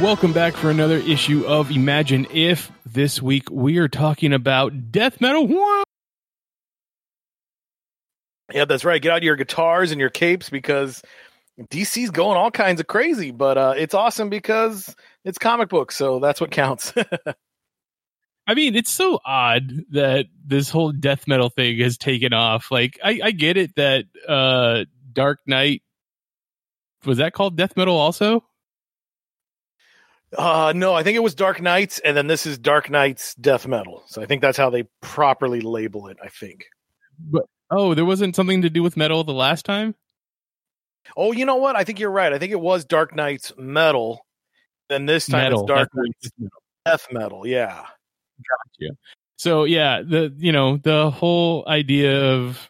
Welcome back for another issue of Imagine If. This week we are talking about death metal. Yeah, that's right. Get out your guitars and your capes because DC's going all kinds of crazy, but uh, it's awesome because it's comic books, so that's what counts. I mean, it's so odd that this whole death metal thing has taken off. Like, I, I get it that uh, Dark Knight was that called death metal also? Uh no, I think it was Dark Nights, and then this is Dark Nights Death Metal. So I think that's how they properly label it. I think. But oh, there wasn't something to do with metal the last time. Oh, you know what? I think you're right. I think it was Dark Nights Metal. Then this time Metal. it's Dark. Knights Death Metal. Yeah. Gotcha. So yeah, the you know the whole idea of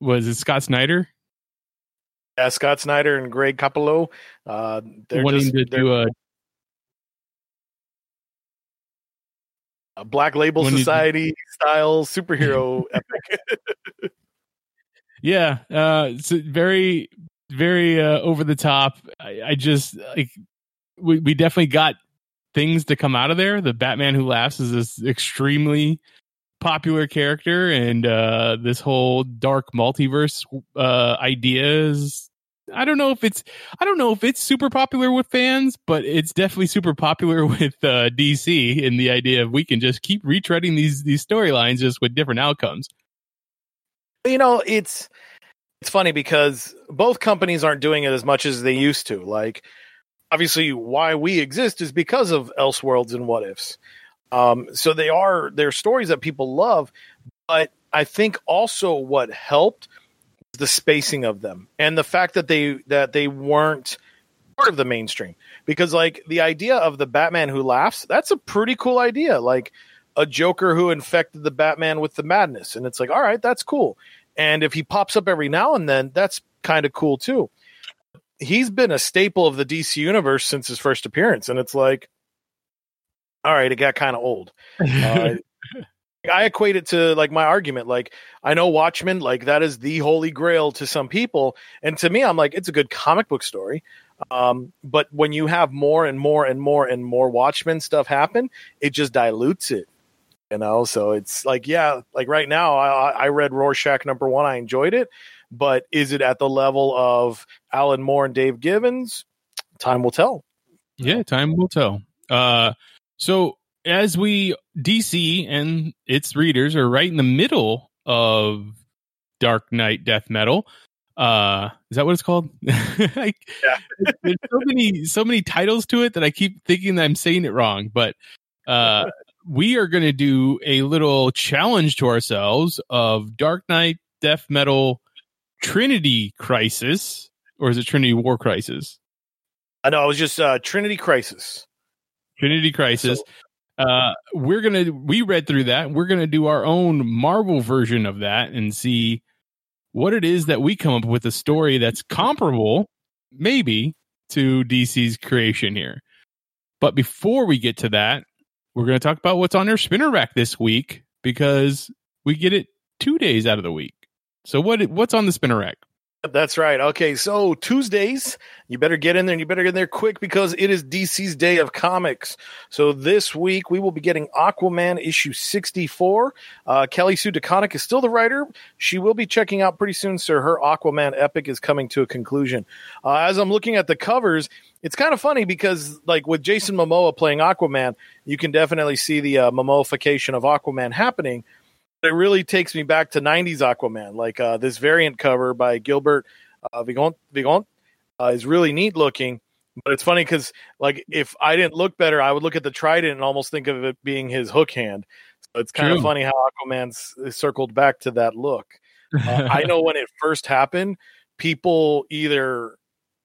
was it Scott Snyder Yeah, Scott Snyder and Greg Capullo. Uh, they're wanting just to do a a Black Label when you- Society style superhero epic. yeah, uh, it's very very uh, over the top. I, I just like we we definitely got things to come out of there. The Batman Who Laughs is this extremely popular character, and uh, this whole dark multiverse uh, idea is. I don't know if it's I don't know if it's super popular with fans, but it's definitely super popular with uh, DC in the idea of we can just keep retreading these these storylines just with different outcomes. you know it's it's funny because both companies aren't doing it as much as they used to like obviously why we exist is because of elseworlds and what ifs um so they are they're stories that people love but i think also what helped the spacing of them and the fact that they that they weren't part of the mainstream. Because like the idea of the batman who laughs that's a pretty cool idea. Like a joker who infected the batman with the madness. And it's like all right that's cool. And if he pops up every now and then, that's kind of cool too. He's been a staple of the DC universe since his first appearance, and it's like, all right, it got kind of old. Uh, I equate it to like my argument. Like I know Watchmen, like that is the holy grail to some people, and to me, I'm like, it's a good comic book story. Um, but when you have more and more and more and more Watchmen stuff happen, it just dilutes it you know so it's like yeah like right now i i read rorschach number one i enjoyed it but is it at the level of alan moore and dave gibbons time will tell Yeah, time will tell. Uh, so as we DC and its readers are right in the middle of Dark Knight Death Metal. Uh, is that what it's called? I. There's so many so many titles to it that I keep thinking that I'm saying it wrong, but uh, we are going to do a little challenge to ourselves of Dark Knight Death Metal Trinity Crisis, or is it Trinity War Crisis? i know it was just uh trinity crisis Trinity Crisis. Uh, we're gonna we read through that. We're gonna do our own Marvel version of that and see what it is that we come up with a story that's comparable, maybe, to DC's creation here. But before we get to that, we're gonna talk about what's on our spinner rack this week because we get it two days out of the week. So what what's on the spinner rack? That's right. Okay, so Tuesdays, you better get in there and you better get in there quick because it is DC's Day of Comics. So this week we will be getting Aquaman issue 64. Uh, Kelly Sue DeConnick is still the writer. She will be checking out pretty soon, sir. Her Aquaman epic is coming to a conclusion. Uh, as I'm looking at the covers, it's kind of funny because, like, with Jason Momoa playing Aquaman, you can definitely see the uh, Momoification of Aquaman happening it really takes me back to 90s Aquaman. Like uh, this variant cover by Gilbert uh, Vigont, Vigont uh, is really neat looking. But it's funny because, like, if I didn't look better, I would look at the trident and almost think of it being his hook hand. So it's kind of funny how Aquaman's circled back to that look. Uh, I know when it first happened, people either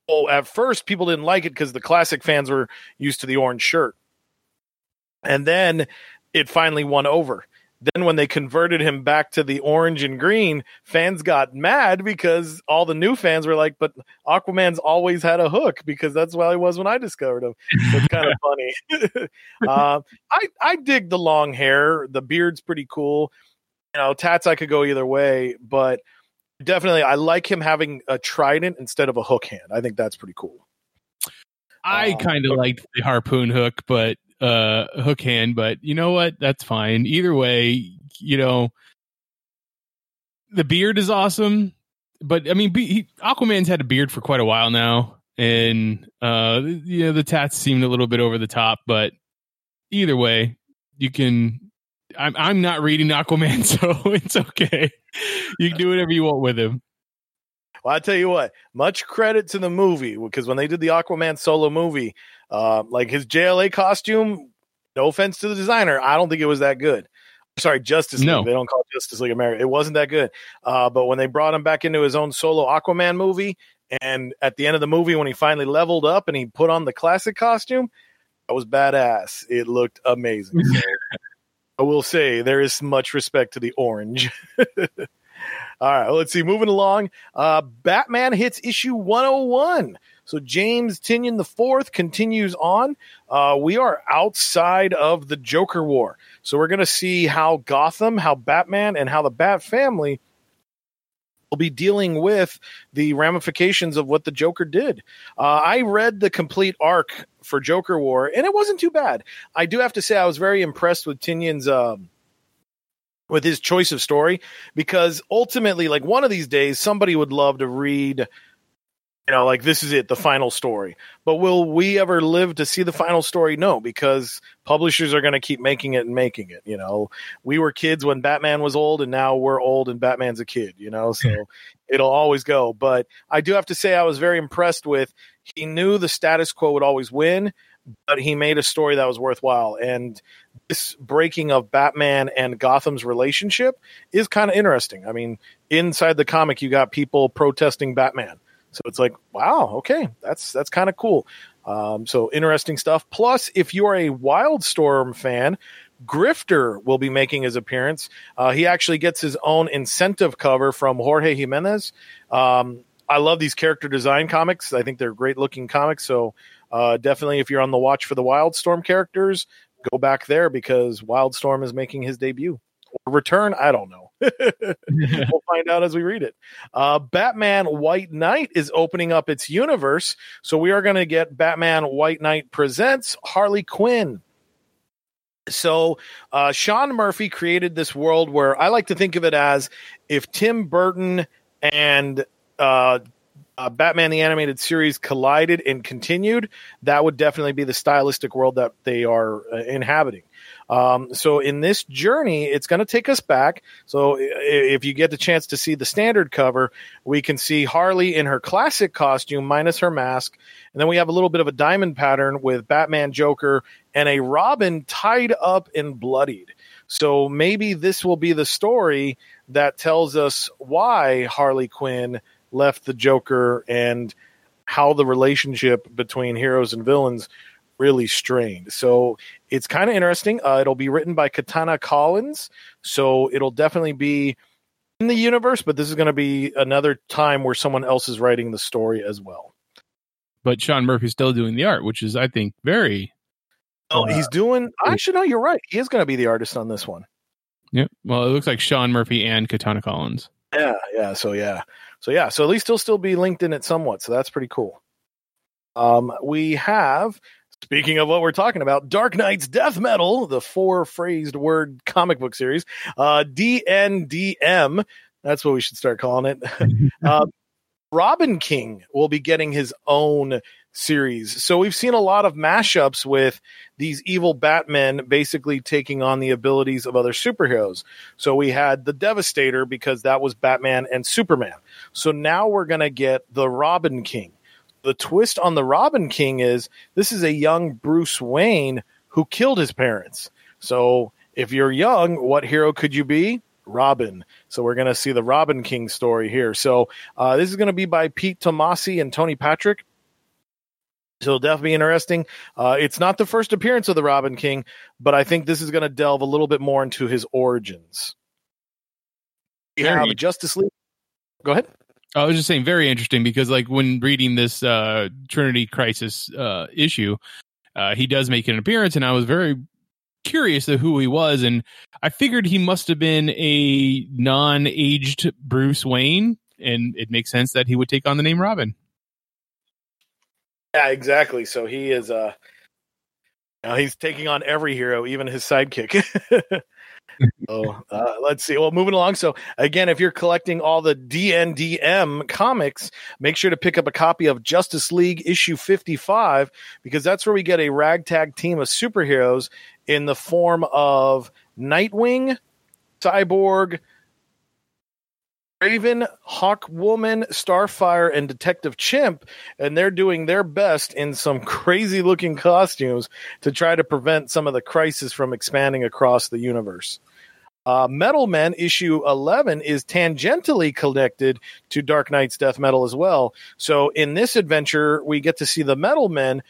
oh at first people didn't like it because the classic fans were used to the orange shirt, and then it finally won over. Then when they converted him back to the orange and green, fans got mad because all the new fans were like, "But Aquaman's always had a hook because that's why he was when I discovered him." So it's kind of funny. uh, I I dig the long hair. The beard's pretty cool. You know, tats I could go either way, but definitely I like him having a trident instead of a hook hand. I think that's pretty cool. I Um, kind of liked the harpoon hook, but uh hook hand, but you know what? That's fine. Either way, you know the beard is awesome, but I mean he, Aquaman's had a beard for quite a while now and uh you know the tats seemed a little bit over the top, but either way, you can I'm I'm not reading Aquaman, so it's okay. You can do whatever you want with him. Well, I tell you what, much credit to the movie because when they did the Aquaman solo movie, uh, like his JLA costume, no offense to the designer, I don't think it was that good. Sorry, Justice League. No. They don't call it Justice League America. It wasn't that good. Uh, but when they brought him back into his own solo Aquaman movie, and at the end of the movie, when he finally leveled up and he put on the classic costume, that was badass. It looked amazing. So, I will say there is much respect to the orange. All right, well, let's see. Moving along, uh, Batman hits issue 101. So James Tynion the fourth continues on. Uh, we are outside of the Joker War, so we're going to see how Gotham, how Batman, and how the Bat Family will be dealing with the ramifications of what the Joker did. Uh, I read the complete arc for Joker War, and it wasn't too bad. I do have to say I was very impressed with Tynion's. Um, with his choice of story because ultimately like one of these days somebody would love to read you know like this is it the final story. But will we ever live to see the final story? No because publishers are going to keep making it and making it you know? We were kids when batman was old and now we're old and batman's a kid you know? So it'll always go. But i do have to say i was very impressed with he knew the status quo would always win but he made a story that was worthwhile. And this breaking of Batman and Gotham's relationship is kind of interesting. I mean, inside the comic, you got people protesting Batman, so it's like, wow, okay, that's that's kind of cool. Um, so interesting stuff. Plus, if you are a Wildstorm fan, Grifter will be making his appearance. Uh, he actually gets his own incentive cover from Jorge Jimenez. Um, I love these character design comics. I think they're great looking comics. So uh, definitely, if you're on the watch for the Wildstorm characters, go back there because Wildstorm is making his debut or return. I don't know. we'll find out as we read it. Uh, Batman White Knight is opening up its universe, so we are going to get Batman White Knight presents Harley Quinn. So, uh, Sean Murphy created this world where I like to think of it as if Tim Burton and uh, uh, Batman the Animated Series collided and continued, that would definitely be the stylistic world that they are uh, inhabiting. Um, so in this journey, it's going to take us back. So if you get the chance to see the standard cover, we can see Harley in her classic costume minus her mask, and then we have a little bit of a diamond pattern with Batman, Joker, and a Robin tied up and bloodied. So maybe this will be the story that tells us why Harley Quinn left the Joker and how the relationship between heroes and villains really strained. So it's kind of interesting. Uh, it'll be written by Katana Collins, so it'll definitely be in the universe, but this is going to be another time where someone else is writing the story as well. But Sean Murphy's still doing the art, which is I think very Oh, he's doing. Actually, no, you're right. He is going to be the artist on this one. Yep. Well, it looks like Sean Murphy and Katana Collins. Yeah, yeah. So yeah, so yeah. So at least he'll still be linked in it somewhat. So that's pretty cool. Um, we have speaking of what we're talking about, Dark Knight's Death Metal, the four phrased word comic book series. Uh, DNDM. That's what we should start calling it. uh, Robin King will be getting his own series. So we've seen a lot of mashups with these evil Batmen basically taking on the abilities of other superheroes. So we had the Devastator because that was Batman and Superman. So now we're going to get the Robin King. The twist on the Robin King is this is a young Bruce Wayne who killed his parents. So if you're young, what hero could you be? Robin. So we're going to see the Robin King story here. So uh, this is going to be by Pete Tomasi and Tony Patrick. So it'll definitely be interesting. Uh, it's not the first appearance of the Robin King, but I think this is going to delve a little bit more into his origins. You have Justice League. Go ahead. I was just saying, very interesting because, like, when reading this uh, Trinity Crisis uh, issue, uh, he does make an appearance, and I was very curious of who he was, and I figured he must have been a non-aged Bruce Wayne, and it makes sense that he would take on the name Robin. Yeah, exactly. So he is uh now he's taking on every hero, even his sidekick. oh, uh, let's see. Well, moving along. So again, if you're collecting all the DNDM comics, make sure to pick up a copy of Justice League issue 55 because that's where we get a ragtag team of superheroes in the form of Nightwing, Cyborg, Raven, Hawkwoman, Starfire, and Detective Chimp, and they're doing their best in some crazy looking costumes to try to prevent some of the crisis from expanding across the universe. Uh, Metal Men issue 11 is tangentially connected to Dark Knight's Death Metal as well. So in this adventure, we get to see the Metal Men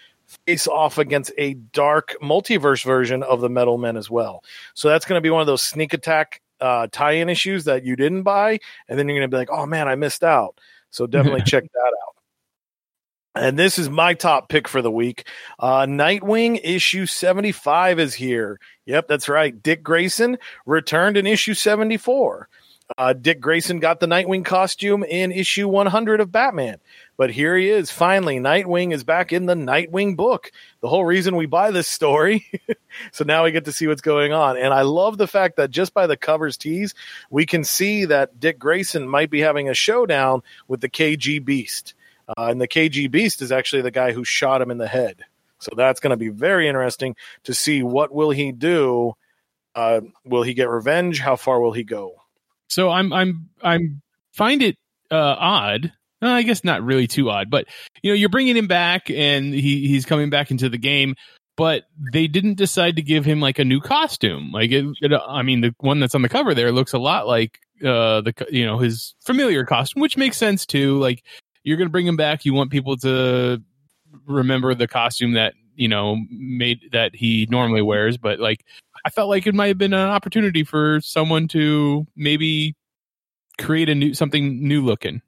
face off against a dark multiverse version of the Metal Men as well. So that's going to be one of those sneak attack uh, tie-in issues that you didn't buy, and then you're going to be like, "Oh man, I missed out." So definitely check that out. And this is my top pick for the week. Uh, Nightwing issue 75 is here. Yep, that's right. Dick Grayson returned in issue 74. Uh, Dick Grayson got the Nightwing costume in issue 100 of Batman. But here he is. Finally, Nightwing is back in the Nightwing book. The whole reason we buy this story. so now we get to see what's going on. And I love the fact that just by the covers tease, we can see that Dick Grayson might be having a showdown with the KG Beast. Uh, and the KG Beast is actually the guy who shot him in the head. So that's going to be very interesting to see what will he do. Uh, will he get revenge? How far will he go? So I'm I'm I'm find it uh, odd uh, I guess not really too odd, but you know, you're bringing him back and he he's coming back into the game, but they didn't decide to give him like a new costume. Like it, it, I mean, the one that's on the cover there looks a lot like uh the you know his familiar costume, which makes sense too. Like you're to bring him back, you want people to remember the costume that you know made that he normally wears, but like I felt like it might have been an opportunity for someone to maybe create a new something new looking.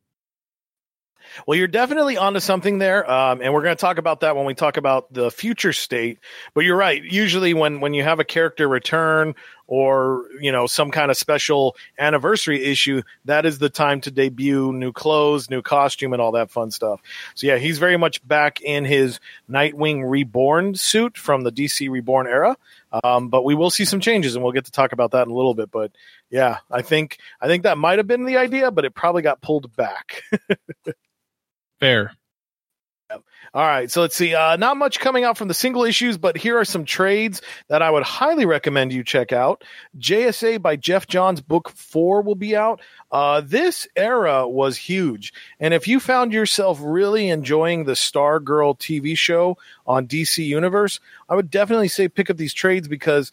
Well, you're definitely onto something there, um, and we're going to talk about that when we talk about the future state. But you're right. Usually, when when you have a character return or you know some kind of special anniversary issue, that is the time to debut new clothes, new costume, and all that fun stuff. So yeah, he's very much back in his Nightwing Reborn suit from the DC Reborn era. Um, but we will see some changes, and we'll get to talk about that in a little bit. But yeah, I think I think that might have been the idea, but it probably got pulled back. Fair. All right, so let's see. Uh, not much coming out from the single issues, but here are some trades that I would highly recommend you check out. JSA by Geoff Johns book four will be out. Uh, this era was huge, and if you found yourself really enjoying the Stargirl TV show on DC Universe, I would definitely say pick up these trades because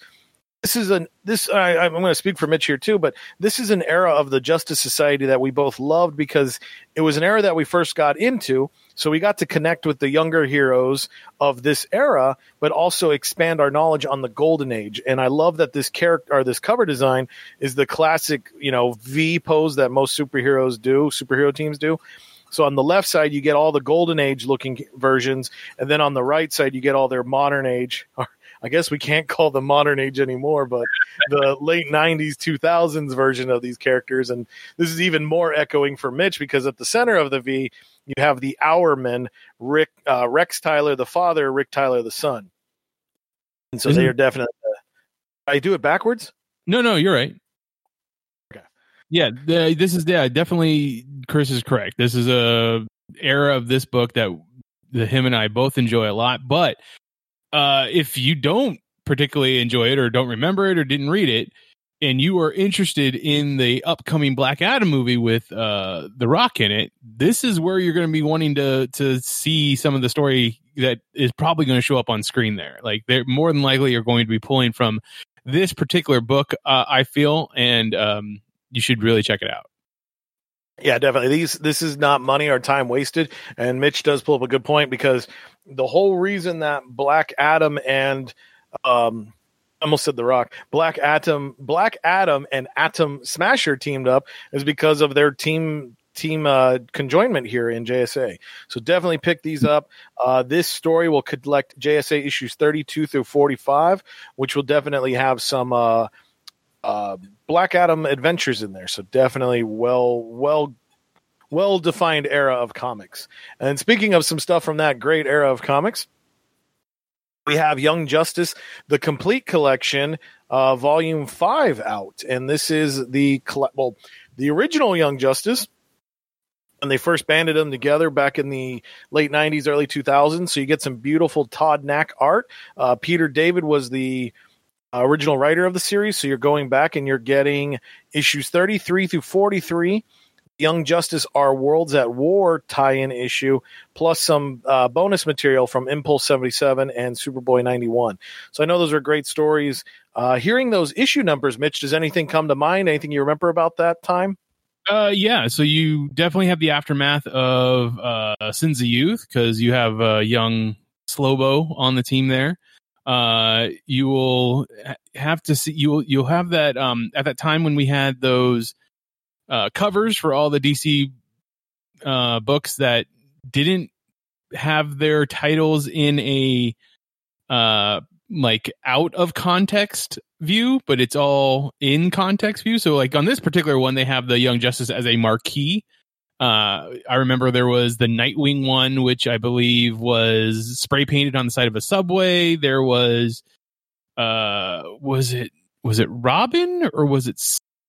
this is an this I, I'm going to speak for Mitch here too, but this is an era of the Justice Society that we both loved because it was an era that we first got into. So we got to connect with the younger heroes of this era, but also expand our knowledge on the golden age. And I love that this character or this cover design is the classic, you know, V pose that most superheroes do, superhero teams do. So on the left side, you get all the golden age looking versions, and then on the right side, you get all their modern age I guess we can't call the modern age anymore, but the late 90s, 2000s version of these characters. And this is even more echoing for Mitch because at the center of the V, you have the Hourman, Rick, uh, Rex Tyler, the father, Rick Tyler, the son. And so they are definitely. Uh, I do it backwards? No, no, you're right. Okay. Yeah, the, this is yeah, definitely. Chris is correct. This is a era of this book that the him and I both enjoy a lot. But uh, if you don't particularly enjoy it or don't remember it or didn't read it, and you are interested in the upcoming Black Adam movie with uh, The Rock in it, this is where you're going to be wanting to to see some of the story that is probably going to show up on screen there. Like they're more than likely you're going to be pulling from this particular book. Uh, I feel, and um, you should really check it out. Yeah, definitely. These this is not money or time wasted. And Mitch does pull up a good point because the whole reason that Black Adam and um I almost said the rock black atom black adam and atom smasher teamed up is because of their team team uh, conjoinment here in JSA. So definitely pick these up. Uh, this story will collect JSA issues 32 through 45, which will definitely have some uh, uh, Black Adam adventures in there. So definitely well, well, well defined era of comics. And speaking of some stuff from that great era of comics, we have Young Justice, the complete collection, uh, volume five out, and this is the well, the original Young Justice And they first banded them together back in the late 90s early 2000s so you get some beautiful todd nauck art uh, peter david was the original writer of the series. So you're going back and you're getting issues 33 through 43 young justice our worlds at war tie-in issue plus some uh, bonus material from impulse 77 and superboy 91 so i know those are great stories. Uh, hearing those issue numbers mitch does anything come to mind? Anything you remember about that time? Uh, yeah. So you definitely have the aftermath of uh, Sins of Youth because you have uh, young Slobo on the team there. Uh, you will have to see you will you'll have that um at that time when we had those uh covers for all the DC uh books that didn't have their titles in a uh like out of context view, but it's all in context view. So like on this particular one, they have the Young Justice as a marquee. Uh, I remember there was the Nightwing one, which I believe was spray painted on the side of a subway. There was, uh, was it was it Robin or was it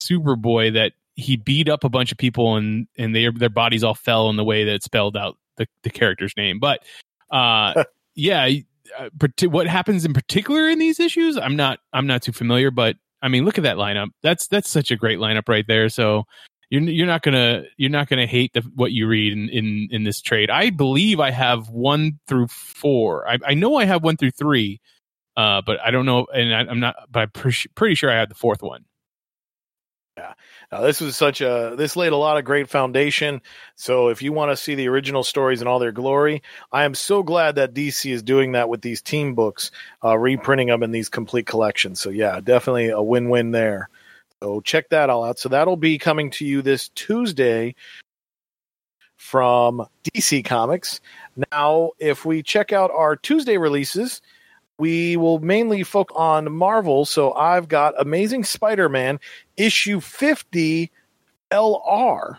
Superboy that he beat up a bunch of people and and their their bodies all fell in the way that it spelled out the the character's name. But uh, yeah, uh, what happens in particular in these issues, I'm not I'm not too familiar, but I mean, look at that lineup. That's that's such a great lineup right there. So you're you're not gonna you're not gonna hate the, what you read in, in in this trade. I believe I have one through four. I, I know I have one through three, uh, but I don't know, and I, am not. But I'm pretty, pretty sure I had the fourth one. Yeah. Now, this was such a this laid a lot of great foundation. So if you want to see the original stories in all their glory, I am so glad that DC is doing that with these team books, uh, reprinting them in these complete collections. So yeah, definitely a win-win there. So check that all out. So that'll be coming to you this Tuesday from DC Comics. Now, if we check out our Tuesday releases, we will mainly focus on Marvel. So I've got Amazing Spider Man issue 50 LR.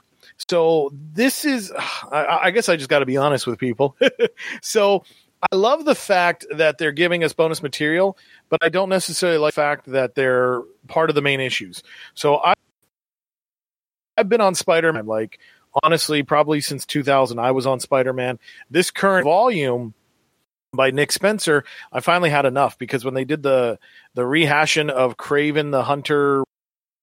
So this is, I, I guess I just got to be honest with people. so I love the fact that they're giving us bonus material, but I don't necessarily like the fact that they're part of the main issues. So I, I've been on Spider Man, like, honestly, probably since 2000. I was on Spider Man. This current volume by Nick Spencer, I finally had enough because when they did the the rehashing of Kraven the Hunter,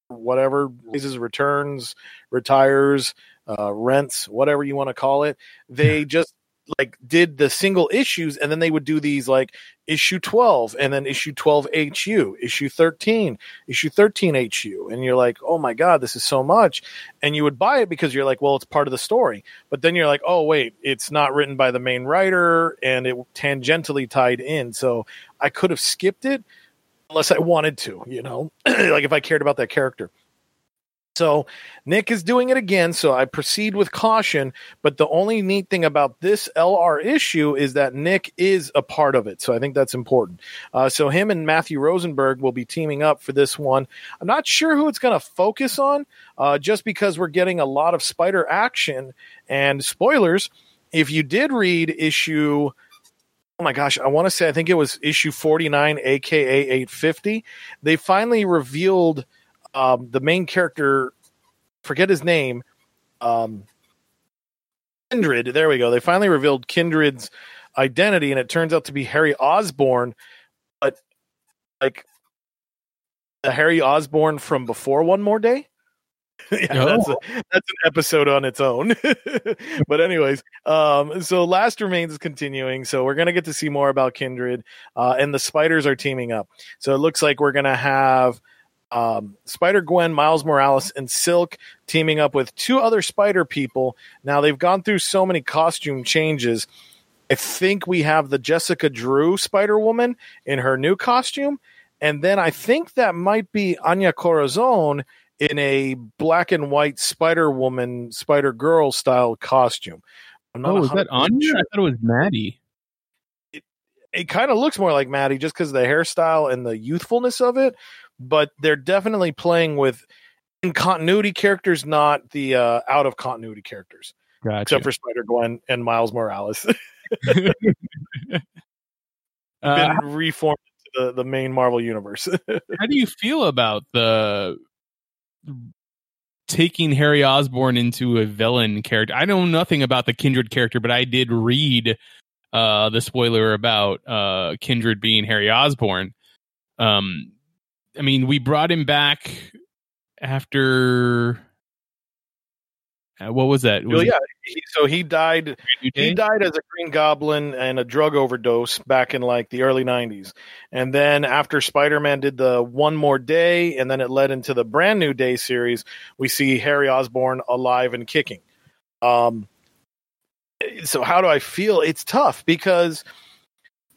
whatever raises, returns, retires, uh, rents, whatever you want to call it, they just like did the single issues and then they would do these like issue 12 and then issue 12 HU, issue 13, issue 13 HU. And you're like, oh my God, this is so much. And you would buy it because you're like, well, it's part of the story. But then you're like, oh, wait, it's not written by the main writer and it tangentially tied in. So I could have skipped it unless I wanted to, you know, like if I cared about that character. So Nick is doing it again. So I proceed with caution. But the only neat thing about this LR issue is that Nick is a part of it. So I think that's important. Uh, so him and Matthew Rosenberg will be teaming up for this one. I'm not sure who it's going to focus on, uh, just because we're getting a lot of spider action and spoilers. If you did read issue oh my gosh, I want to say I think it was issue 49, aka 850. They finally revealed um, the main character, forget his name, um, Kindred. There we go. They finally revealed Kindred's identity, and it turns out to be Harry Osborn, but like the Harry Osborn from before One More Day. yeah, oh. that's, a, that's an episode on its own. but anyways, um, so Last Remains is continuing, so we're gonna get to see more about Kindred, uh, and the spiders are teaming up. So it looks like we're gonna have Um, Spider Gwen, Miles Morales, and Silk teaming up with two other Spider people. Now they've gone through so many costume changes. I think we have the Jessica Drew Spider Woman in her new costume, and then I think that might be Anya Corazon in a black and white Spider Woman, Spider Girl style costume. I'm not oh, is that Anya? Sure. I thought it was Maddie. It, it kind of looks more like Maddie just because the hairstyle and the youthfulness of it, but they're definitely playing with in continuity characters, not the uh, out of continuity characters. Gotcha. Except for Spider Gwen and Miles Morales. Been uh, reformed into the, the main Marvel universe. how do you feel about the taking Harry Osborn into a villain character? I know nothing about the Kindred character, but I did read uh, the spoiler about uh, Kindred being Harry Osborn. Um, I mean, we brought him back after uh, what was that? Was well, yeah. He, so he died. He died as a Green Goblin and a drug overdose back in like the early '90s. And then after Spider-Man did the One More Day, and then it led into the Brand New Day series, we see Harry Osborn alive and kicking. Um. So how do I feel? It's tough because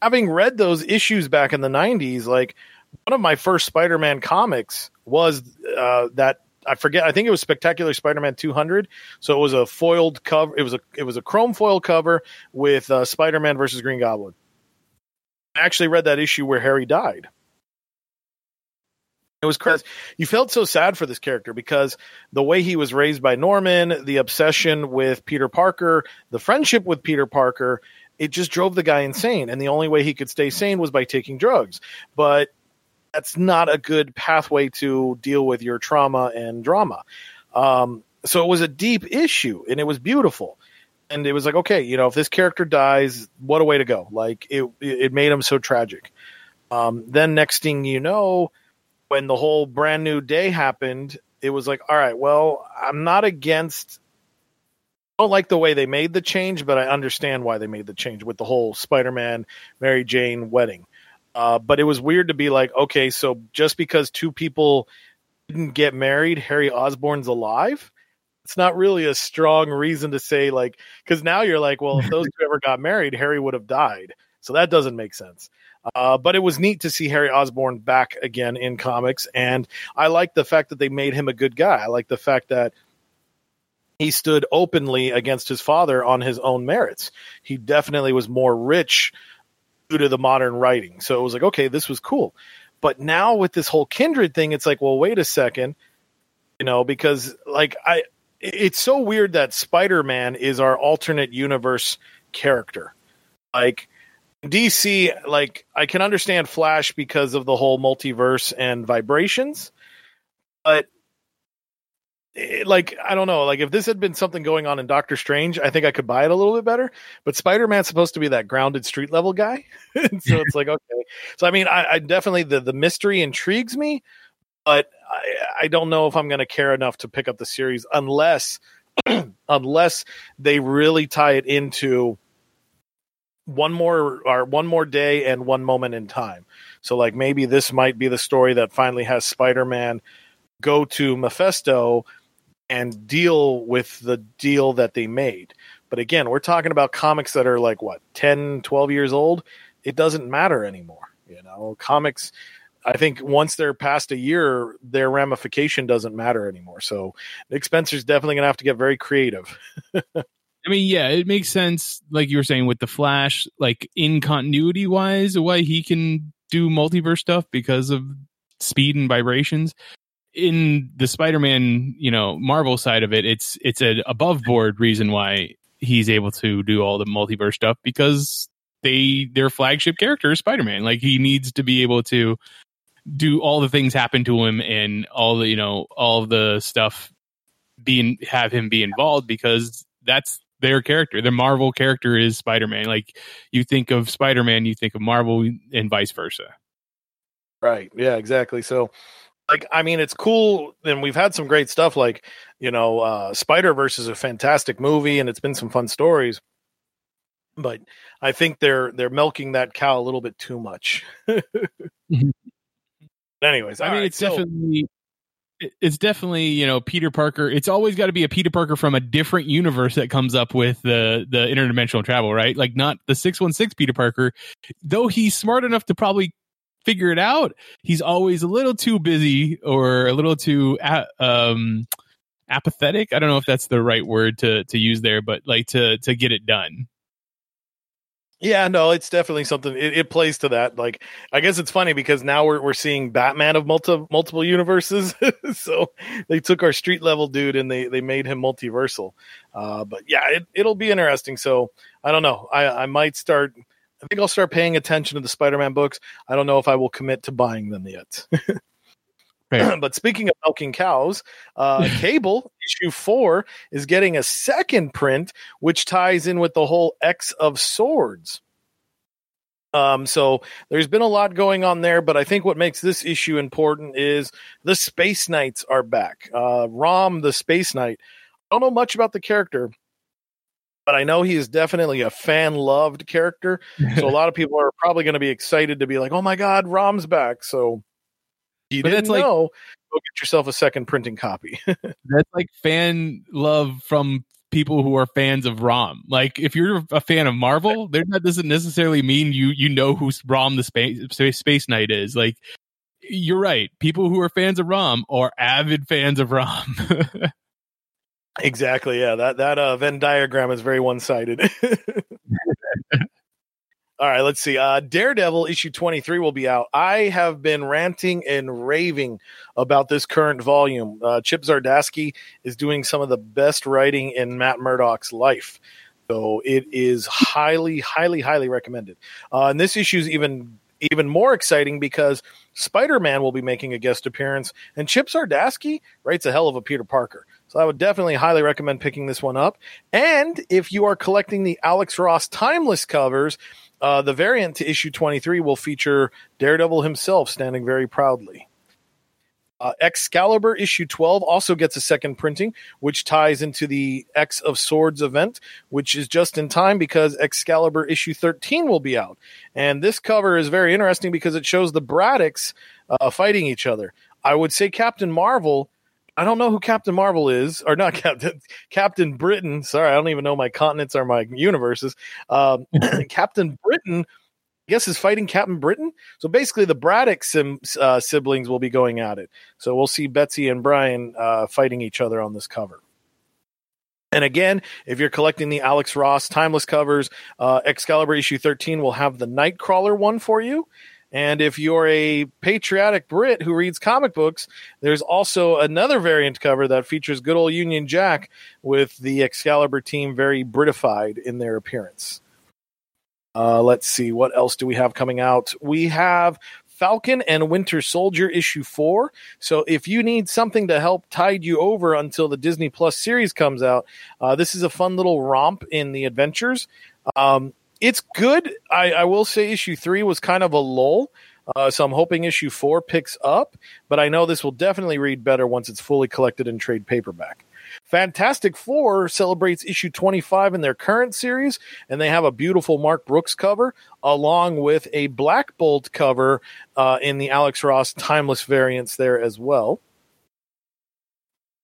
having read those issues back in the '90s, like one of my first Spider-Man comics was uh, that I forget. I think it was Spectacular Spider-Man 200. So it was a foiled cover. It was a it was a chrome foil cover with uh, Spider-Man versus Green Goblin. I actually read that issue where Harry died. It was crazy. You felt so sad for this character because the way he was raised by Norman, the obsession with Peter Parker, the friendship with Peter Parker, it just drove the guy insane. And the only way he could stay sane was by taking drugs. But that's not a good pathway to deal with your trauma and drama. Um, so it was a deep issue and it was beautiful. And it was like, okay, you know, if this character dies, what a way to go. Like it, it made him so tragic. Um, then next thing you know, when the whole brand new day happened, it was like, all right, well, I'm not against I don't like the way they made the change, but I understand why they made the change with the whole Spider-Man Mary Jane wedding. Uh, but it was weird to be like, okay, so just because two people didn't get married, Harry Osborn's alive. It's not really a strong reason to say like, because now you're like, well, if those two ever got married, Harry would have died. So that doesn't make sense. Uh, but it was neat to see Harry Osborn back again in comics, and I like the fact that they made him a good guy. I like the fact that he stood openly against his father on his own merits. He definitely was more rich due to the modern writing. So it was like, okay, this was cool. But now with this whole kindred thing, it's like, well, wait a second, you know, because like I, it's so weird that Spider Man is our alternate universe character. Like DC, like I can understand Flash because of the whole multiverse and vibrations, but it, like I don't know, like if this had been something going on in Doctor Strange, I think I could buy it a little bit better. But Spider Man's supposed to be that grounded street level guy, so it's like okay. So I mean, I, I, definitely the the mystery intrigues me, but I, I don't know if I'm going to care enough to pick up the series unless unless they really tie it into one more or one more day and one moment in time. So like maybe this might be the story that finally has Spider Man go to Mephisto and deal with the deal that they made. But again, we're talking about comics that are like what 10, 12 years old. It doesn't matter anymore. You know, comics I think once they're past a year, their ramification doesn't matter anymore. So Nick Spencer's definitely going to have to get very creative. I mean, yeah, it makes sense, like you were saying with the Flash, like in continuity wise, why he can do multiverse stuff because of speed and vibrations in the Spider-Man, you know, Marvel side of it, it's it's an above board reason why he's able to do all the multiverse stuff because they their flagship character is Spider-Man. Like he needs to be able to do all the things happen to him and all the you know all the stuff being have him be involved because that's their character. Their Marvel character is Spider-Man. Like you think of Spider-Man, you think of Marvel and vice versa. Right. Yeah, exactly. So like i mean it's cool and we've had some great stuff like you know uh spider verse is a fantastic movie and it's been some fun stories but i think they're they're milking that cow a little bit too much mm-hmm. Anyways, I mean, right, it's so- definitely it's definitely you know Peter Parker. It's always got to be a Peter Parker from a different universe that comes up with the the interdimensional travel, right? Like not the six one six Peter Parker, though he's smart enough to probably figure it out. He's always a little too busy or a little too um apathetic. I don't know if that's the right word to to use there, but like to to get it done. Yeah, no, it's definitely something. It, it plays to that. Like, I guess it's funny because now we're we're seeing Batman of multi, multiple universes. so they took our street level dude and they they made him multiversal. Uh, but yeah, it it'll be interesting. So I don't know. I I might start. I think I'll start paying attention to the Spider-Man books. I don't know if I will commit to buying them yet. But speaking of milking cows, uh, Cable issue four is getting a second print, which ties in with the whole X of Swords. Um, so there's been a lot going on there, but I think what makes this issue important is the Space Knights are back. Uh, Rom, the Space Knight. I don't know much about the character, but I know he is definitely a fan loved character. So a lot of people are probably going to be excited to be like, "Oh my God, Rom's back!" So you But didn't like- know? Go get yourself a second printing copy. That's like fan love from people who are fans of Rom. Like if you're a fan of Marvel, there that doesn't necessarily mean you you know who Rom the space space, space knight is. Like you're right. People who are fans of Rom are avid fans of Rom. exactly. Yeah. That that uh, Venn diagram is very one sided. All right, let's see. Uh, Daredevil issue 23 will be out. I have been ranting and raving about this current volume. Uh, Chip Zdarsky is doing some of the best writing in Matt Murdock's life. So it is highly, highly, highly recommended. Uh, and this issue is even even more exciting because Spider Man will be making a guest appearance, and Chip Zdarsky writes a hell of a Peter Parker. So I would definitely highly recommend picking this one up. And if you are collecting the Alex Ross timeless covers, uh, the variant to issue 23 will feature Daredevil himself standing very proudly. Uh, Excalibur issue 12 also gets a second printing, which ties into the X of Swords event, which is just in time because Excalibur issue 13 will be out. And this cover is very interesting because it shows the Braddocks uh, fighting each other. I would say Captain Marvel. I don't know who Captain Marvel is, or not Captain Captain Britain. Sorry, I don't even know my continents or my universes. Um, Captain Britain, I guess, is fighting Captain Britain. So basically, the Braddock sim, uh, siblings will be going at it. So we'll see Betsy and Brian uh, fighting each other on this cover. And again, if you're collecting the Alex Ross timeless covers, uh, Excalibur issue 13 will have the Nightcrawler one for you. And if you're a patriotic Brit who reads comic books, there's also another variant cover that features good old Union Jack with the Excalibur team very Britified in their appearance. Uh, let's see, what else do we have coming out? We have Falcon and Winter Soldier issue four. So if you need something to help tide you over until the Disney Plus series comes out, uh, this is a fun little romp in the adventures. Um, it's good. I, I will say issue three was kind of a lull. Uh, so I'm hoping issue four picks up, but I know this will definitely read better once it's fully collected in trade paperback. Fantastic Four celebrates issue 25 in their current series, and they have a beautiful Mark Brooks cover along with a Black Bolt cover uh, in the Alex Ross timeless variants there as well.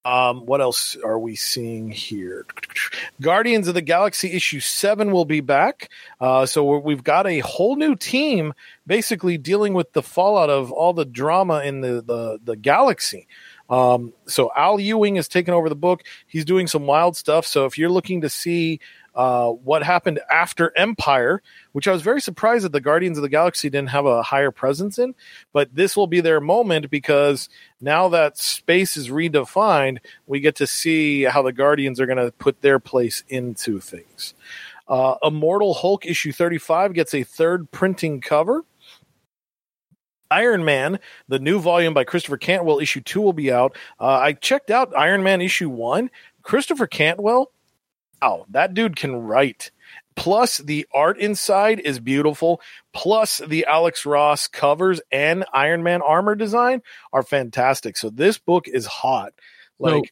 Um, what else are we seeing here? Guardians of the Galaxy issue seven will be back. Uh, so we've got a whole new team basically dealing with the fallout of all the drama in the, the, the galaxy. Um, so Al Ewing has taken over the book. He's doing some wild stuff. So if you're looking to see uh, what happened after Empire, which I was very surprised that the Guardians of the Galaxy didn't have a higher presence in, but this will be their moment because now that space is redefined, we get to see how the Guardians are going to put their place into things. Uh, Immortal Hulk issue 35 gets a third printing cover. Iron Man, the new volume by Christopher Cantwell, issue two will be out. Uh, I checked out Iron Man issue one. Christopher Cantwell, oh, that dude can write. Plus, the art inside is beautiful. Plus, the Alex Ross covers and Iron Man armor design are fantastic. So this book is hot. Like,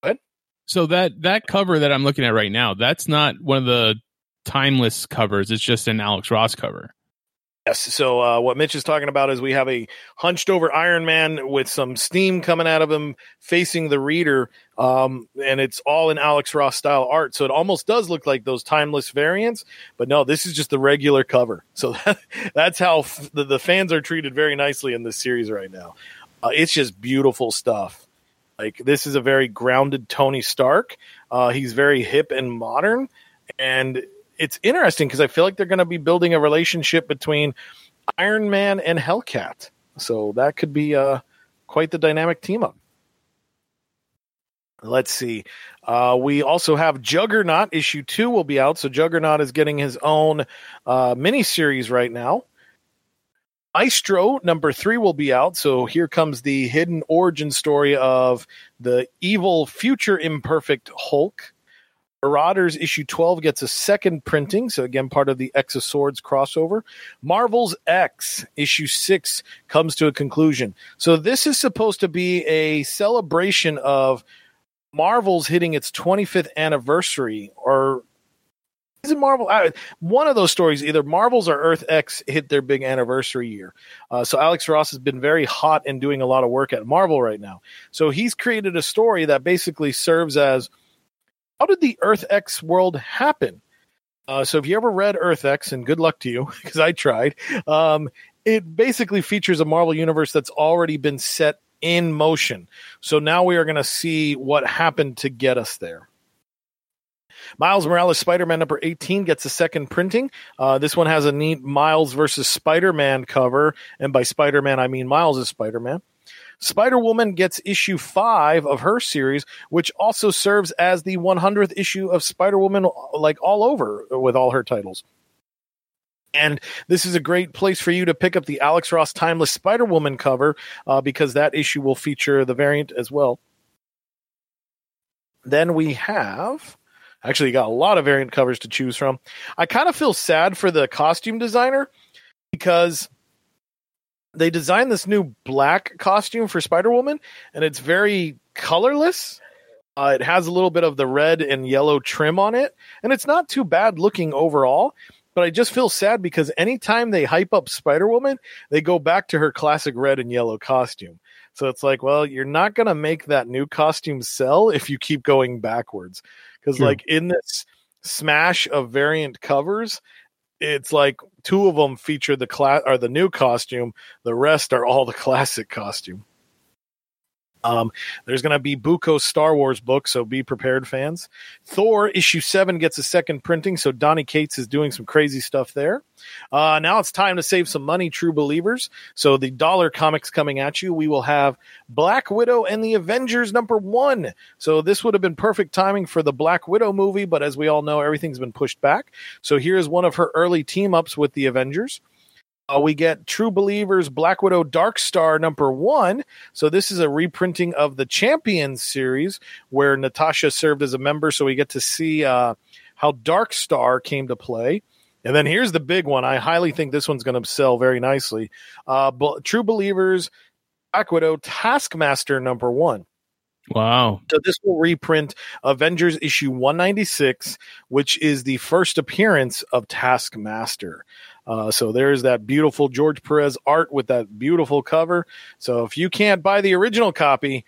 what? so that that cover that I'm looking at right now, that's not one of the timeless covers. It's just an Alex Ross cover. Yes. So uh, what Mitch is talking about is we have a hunched over Iron Man with some steam coming out of him facing the reader, um, and it's all in Alex Ross style art. So it almost does look like those timeless variants, but no, this is just the regular cover. So that, that's how f- the, the fans are treated very nicely in this series right now. Uh, it's just beautiful stuff. Like this is a very grounded Tony Stark. Uh, he's very hip and modern, and it's interesting because I feel like they're going to be building a relationship between Iron Man and Hellcat. So that could be uh, quite the dynamic team up. Let's see. Uh, we also have Juggernaut issue two will be out. So Juggernaut is getting his own uh, miniseries right now. Maestro number three will be out. So here comes the hidden origin story of the evil, future imperfect Hulk. Marauders issue 12 gets a second printing, so again, part of the X of Swords crossover. Marvels X issue 6 comes to a conclusion. So this is supposed to be a celebration of Marvel's hitting its 25th anniversary, or is it Marvel? One of those stories, either Marvel's or Earth X hit their big anniversary year. Uh, so Alex Ross has been very hot and doing a lot of work at Marvel right now. So he's created a story that basically serves as – how did the Earth X world happen? Uh, so if you ever read Earth X, and good luck to you because I tried, um, it basically features a Marvel universe that's already been set in motion. So now we are going to see what happened to get us there. Miles Morales Spider Man number 18 gets a second printing. Uh, this one has a neat Miles versus Spider Man cover. And by Spider Man, I mean Miles is Spider Man. Spider Woman gets issue five of her series, which also serves as the 100th issue of Spider Woman, like all over with all her titles. And this is a great place for you to pick up the Alex Ross Timeless Spider Woman cover uh, because that issue will feature the variant as well. Then we have. Actually, got a lot of variant covers to choose from. I kind of feel sad for the costume designer because they designed this new black costume for Spider Woman, and it's very colorless. Uh, it has a little bit of the red and yellow trim on it, and it's not too bad looking overall. But I just feel sad because anytime they hype up Spider Woman, they go back to her classic red and yellow costume. So it's like, well, you're not going to make that new costume sell if you keep going backwards. Because, like, in this smash of variant covers, it's like two of them feature the class or the new costume. The rest are all the classic costume. Um, there's going to be Buko Star Wars book, so be prepared, fans. Thor issue seven gets a second printing, so Donny Cates is doing some crazy stuff there. Uh, now it's time to save some money, true believers. So the dollar comics coming at you. We will have Black Widow and the Avengers number one. So this would have been perfect timing for the Black Widow movie, but as we all know, everything's been pushed back. So here's one of her early team ups with the Avengers. Uh, we get True Believers Black Widow Dark Star number one. So this is a reprinting of the Champions series where Natasha served as a member. So we get to see uh, how Dark Star came to play. And then here's the big one. I highly think this one's going to sell very nicely. Uh, True Believers Black Widow Taskmaster number one. Wow. So this will reprint Avengers issue 196, which is the first appearance of Taskmaster. Uh, so there's that beautiful George Perez art with that beautiful cover. So if you can't buy the original copy,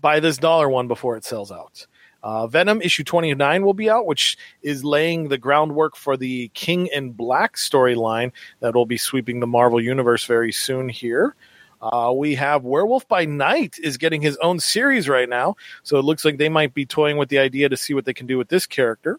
buy this dollar one before it sells out. Uh, Venom issue 29 will be out, which is laying the groundwork for the King in Black storyline that will be sweeping the Marvel Universe very soon here. Uh, we have Werewolf by Night is getting his own series right now, so it looks like they might be toying with the idea to see what they can do with this character.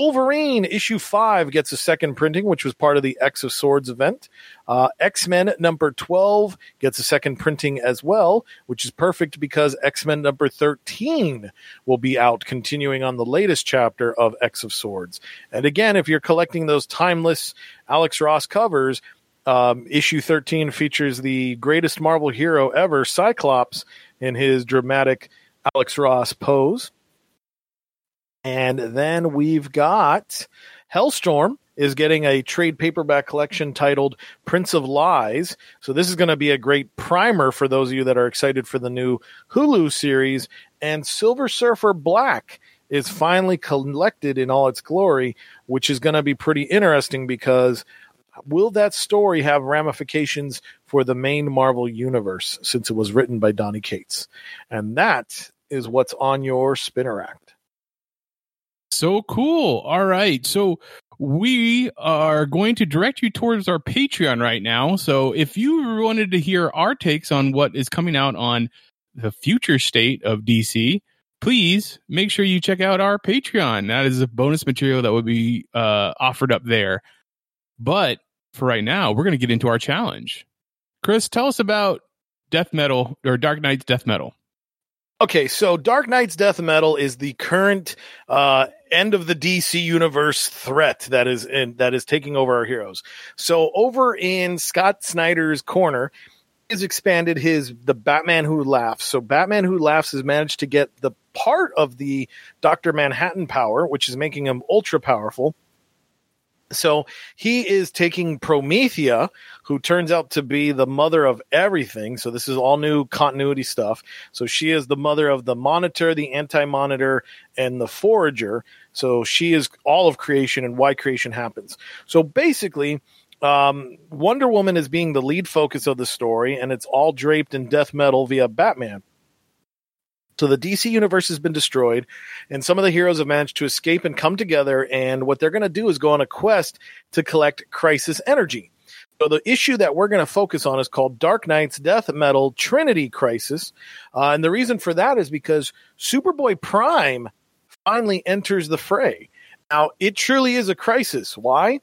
Wolverine issue five gets a second printing, which was part of the X of Swords event. Uh, X Men number 12 gets a second printing as well, which is perfect because X Men number 13 will be out, continuing on the latest chapter of X of Swords. And again, if you're collecting those timeless Alex Ross covers, um, issue 13 features the greatest Marvel hero ever, Cyclops, in his dramatic Alex Ross pose. And then we've got Hellstorm is getting a trade paperback collection titled Prince of Lies. So this is going to be a great primer for those of you that are excited for the new Hulu series. And Silver Surfer Black is finally collected in all its glory, which is going to be pretty interesting because will that story have ramifications for the main Marvel universe since it was written by Donny Cates? And that is what's on your spinner rack. So cool. All right. So we are going to direct you towards our Patreon right now. So if you wanted to hear our takes on what is coming out on the future state of DC, please make sure you check out our Patreon. That is a bonus material that will be uh, offered up there. But for right now, we're going to get into our challenge. Chris, tell us about death metal or Dark Nights death metal. Okay, so Dark Nights Death Metal is the current uh, end of the DC universe threat that is in, that is taking over our heroes. So over in Scott Snyder's corner, has expanded his the Batman Who Laughs. So Batman Who Laughs has managed to get the part of the Doctor Manhattan power, which is making him ultra powerful. So he is taking Promethea, who turns out to be the mother of everything. So this is all new continuity stuff. So she is the mother of the Monitor, the Anti Monitor, and the Forager. So she is all of creation and why creation happens. So basically, um, Wonder Woman is being the lead focus of the story, and it's all draped in death metal via Batman. So the DC universe has been destroyed, and some of the heroes have managed to escape and come together. And what they're going to do is go on a quest to collect crisis energy. So the issue that we're going to focus on is called Dark Nights Death Metal Trinity Crisis, uh, and the reason for that is because Superboy Prime finally enters the fray. Now it truly is a crisis. Why?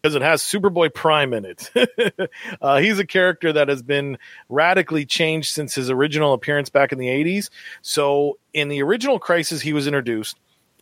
because it has Superboy Prime in it. uh, he's a character that has been radically changed since his original appearance back in the 80s. So, in the original Crisis, he was introduced.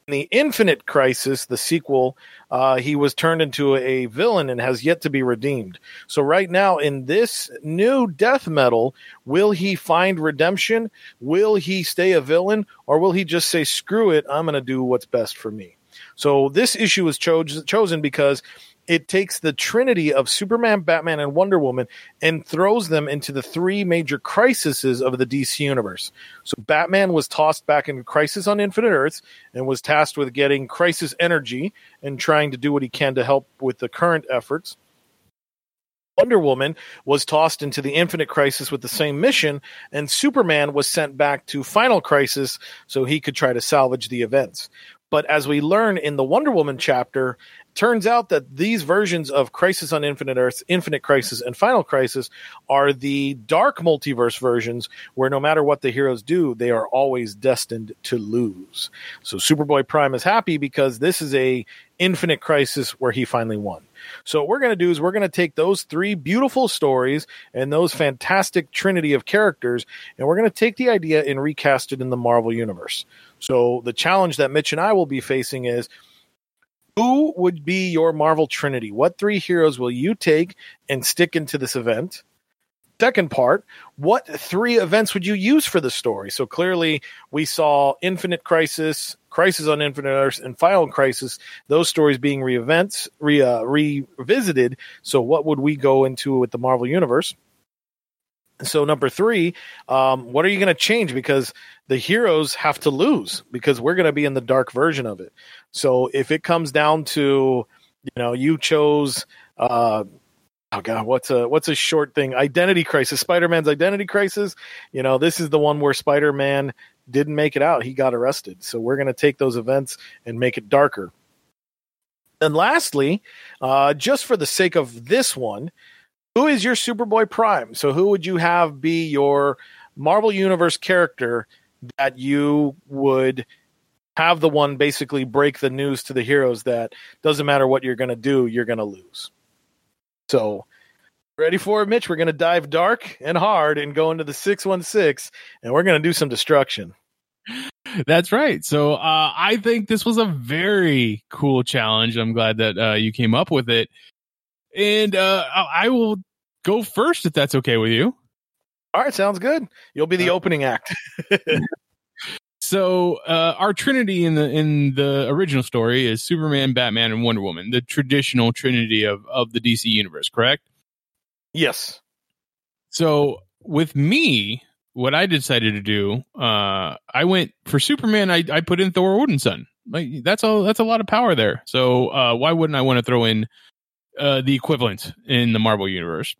In the Infinite Crisis, the sequel, uh, he was turned into a villain and has yet to be redeemed. So, right now, in this new death metal, will he find redemption? Will he stay a villain? Or will he just say, screw it, I'm going to do what's best for me? So, this issue was cho- chosen because it takes the trinity of Superman, Batman, and Wonder Woman and throws them into the three major crises of the DC universe. So Batman was tossed back into Crisis on Infinite Earths and was tasked with getting crisis energy and trying to do what he can to help with the current efforts. Wonder Woman was tossed into the Infinite Crisis with the same mission, and Superman was sent back to Final Crisis so he could try to salvage the events. But as we learn in the Wonder Woman chapter, turns out that these versions of Crisis on Infinite Earths, Infinite Crisis, and Final Crisis are the dark multiverse versions where no matter what the heroes do, they are always destined to lose. So Superboy Prime is happy because this is a Infinite Crisis where he finally won. So what we're going to do is we're going to take those three beautiful stories and those fantastic trinity of characters, and we're going to take the idea and recast it in the Marvel universe. So the challenge that Mitch and I will be facing is who would be your Marvel Trinity? What three heroes will you take and stick into this event? Second part, what three events would you use for the story? So clearly, we saw Infinite Crisis, Crisis on Infinite Earths, and Final Crisis. Those stories being re-events, re uh, revisited. So, what would we go into with the Marvel Universe? So number three, um, what are you going to change? Because the heroes have to lose because we're going to be in the dark version of it. So if it comes down to, you know, you chose, uh, oh god, what's a what's a short thing? Identity crisis, Spider Man's identity crisis. You know, this is the one where Spider Man didn't make it out; he got arrested. So we're going to take those events and make it darker. And lastly, uh, just for the sake of this one, who is your Superboy Prime? So who would you have be your Marvel Universe character that you would have the one basically break the news to the heroes that doesn't matter what you're going to do, you're going to lose. So, ready for it, Mitch? We're going to dive dark and hard and go into the 616 and we're going to do some destruction. That's right. So, uh, I think this was a very cool challenge. I'm glad that uh, you came up with it. And uh, I will go first if that's okay with you. All right, sounds good. You'll be the uh, opening act. so uh, our trinity in the in the original story is Superman, Batman, and Wonder Woman, the traditional trinity of of the DC universe, correct? Yes. So with me, what I decided to do, uh, I went for Superman. I, I put in Thor Odinson. Like that's all. that's a lot of power there. So uh, why wouldn't I want to throw in uh, the equivalent in the Marvel universe.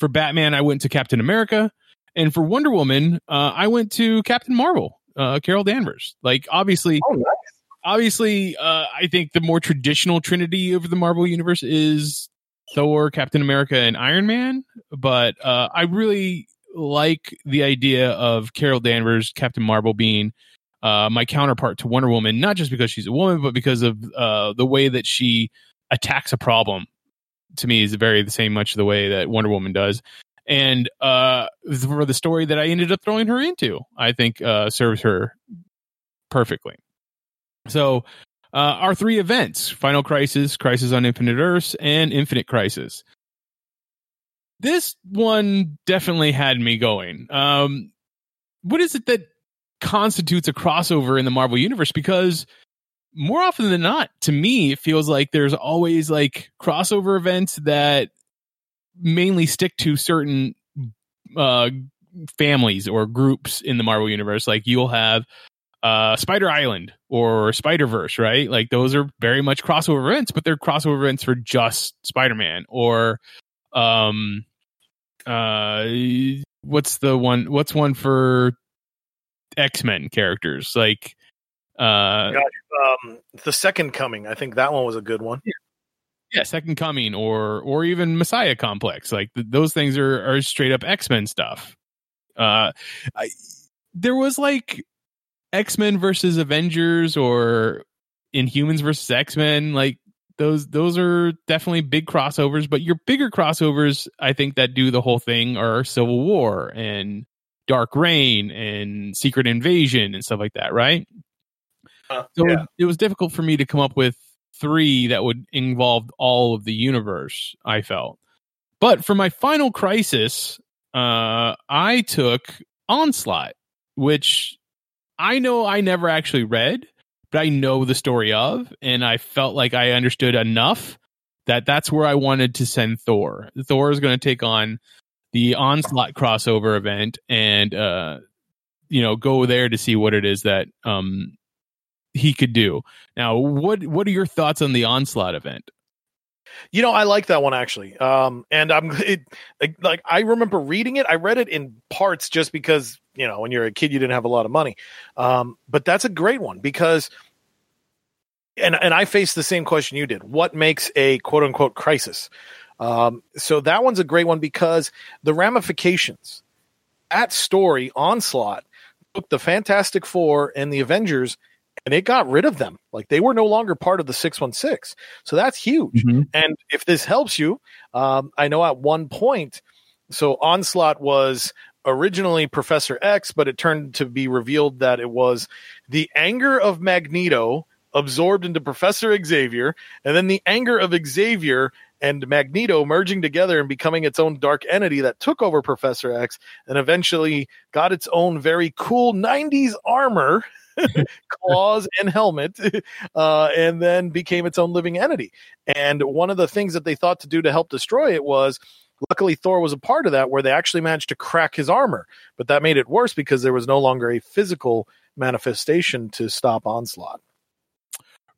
For Batman, I went to Captain America, and for Wonder Woman, uh, I went to Captain Marvel, uh, Carol Danvers. Like obviously, Oh, nice. obviously, uh, I think the more traditional trinity of the Marvel universe is Thor, Captain America, and Iron Man. But uh, I really like the idea of Carol Danvers, Captain Marvel, being uh, my counterpart to Wonder Woman, not just because she's a woman, but because of uh, the way that she attacks a problem. To me, is very the same much the way that Wonder Woman does. And uh, for the story that I ended up throwing her into, I think uh, serves her perfectly. So, uh, our three events Final Crisis, Crisis on Infinite Earths, and Infinite Crisis. This one definitely had me going. Um, what is it that constitutes a crossover in the Marvel Universe? Because more often than not, to me, it feels like there's always like crossover events that mainly stick to certain uh, families or groups in the Marvel Universe. Like you'll have uh Spider Island or Spider Verse, right? Like those are very much crossover events, but they're crossover events for just Spider Man or um uh what's the one what's one for X Men characters like uh Um, the second coming. I think that one was a good one. yeah Second Coming or or even Messiah Complex like th- those things are are straight up X Men stuff. Uh, I, there was like X Men versus Avengers or Inhumans versus X Men. Like those, those are definitely big crossovers. But your bigger crossovers, I think, that do the whole thing are Civil War and Dark Reign and Secret Invasion and stuff like that, right? Uh, So yeah. it was difficult for me to come up with three that would involve all of the universe. I felt, but for my final crisis, uh, I took Onslaught, which I know I never actually read, but I know the story of, and I felt like I understood enough that that's where I wanted to send Thor. Thor is going to take on the Onslaught crossover event and, uh, you know, go there to see what it is that um, he could do. Now, what what are your thoughts on the Onslaught event? You know, I like that one actually. Um, and I'm it, like, I remember reading it. I read it in parts just because you know when you're a kid you didn't have a lot of money. Um, but that's a great one because, and and I faced the same question you did. What makes a quote unquote crisis? Um, so that one's a great one because the ramifications. That story onslaught took the Fantastic Four and the Avengers, and it got rid of them. Like they were no longer part of the six one six. So that's huge. And if this helps you, um, I know at one point, so Onslaught was originally Professor X, but it turned to be revealed that it was the anger of Magneto absorbed into Professor Xavier, and then the anger of Xavier and Magneto merging together and becoming its own dark entity that took over Professor X and eventually got its own very cool 90s armor. claws and helmet uh, and then became its own living entity and one of the things that they thought to do to help destroy it was luckily Thor was a part of that where they actually managed to crack his armor. But that made it worse because there was no longer a physical manifestation to stop onslaught.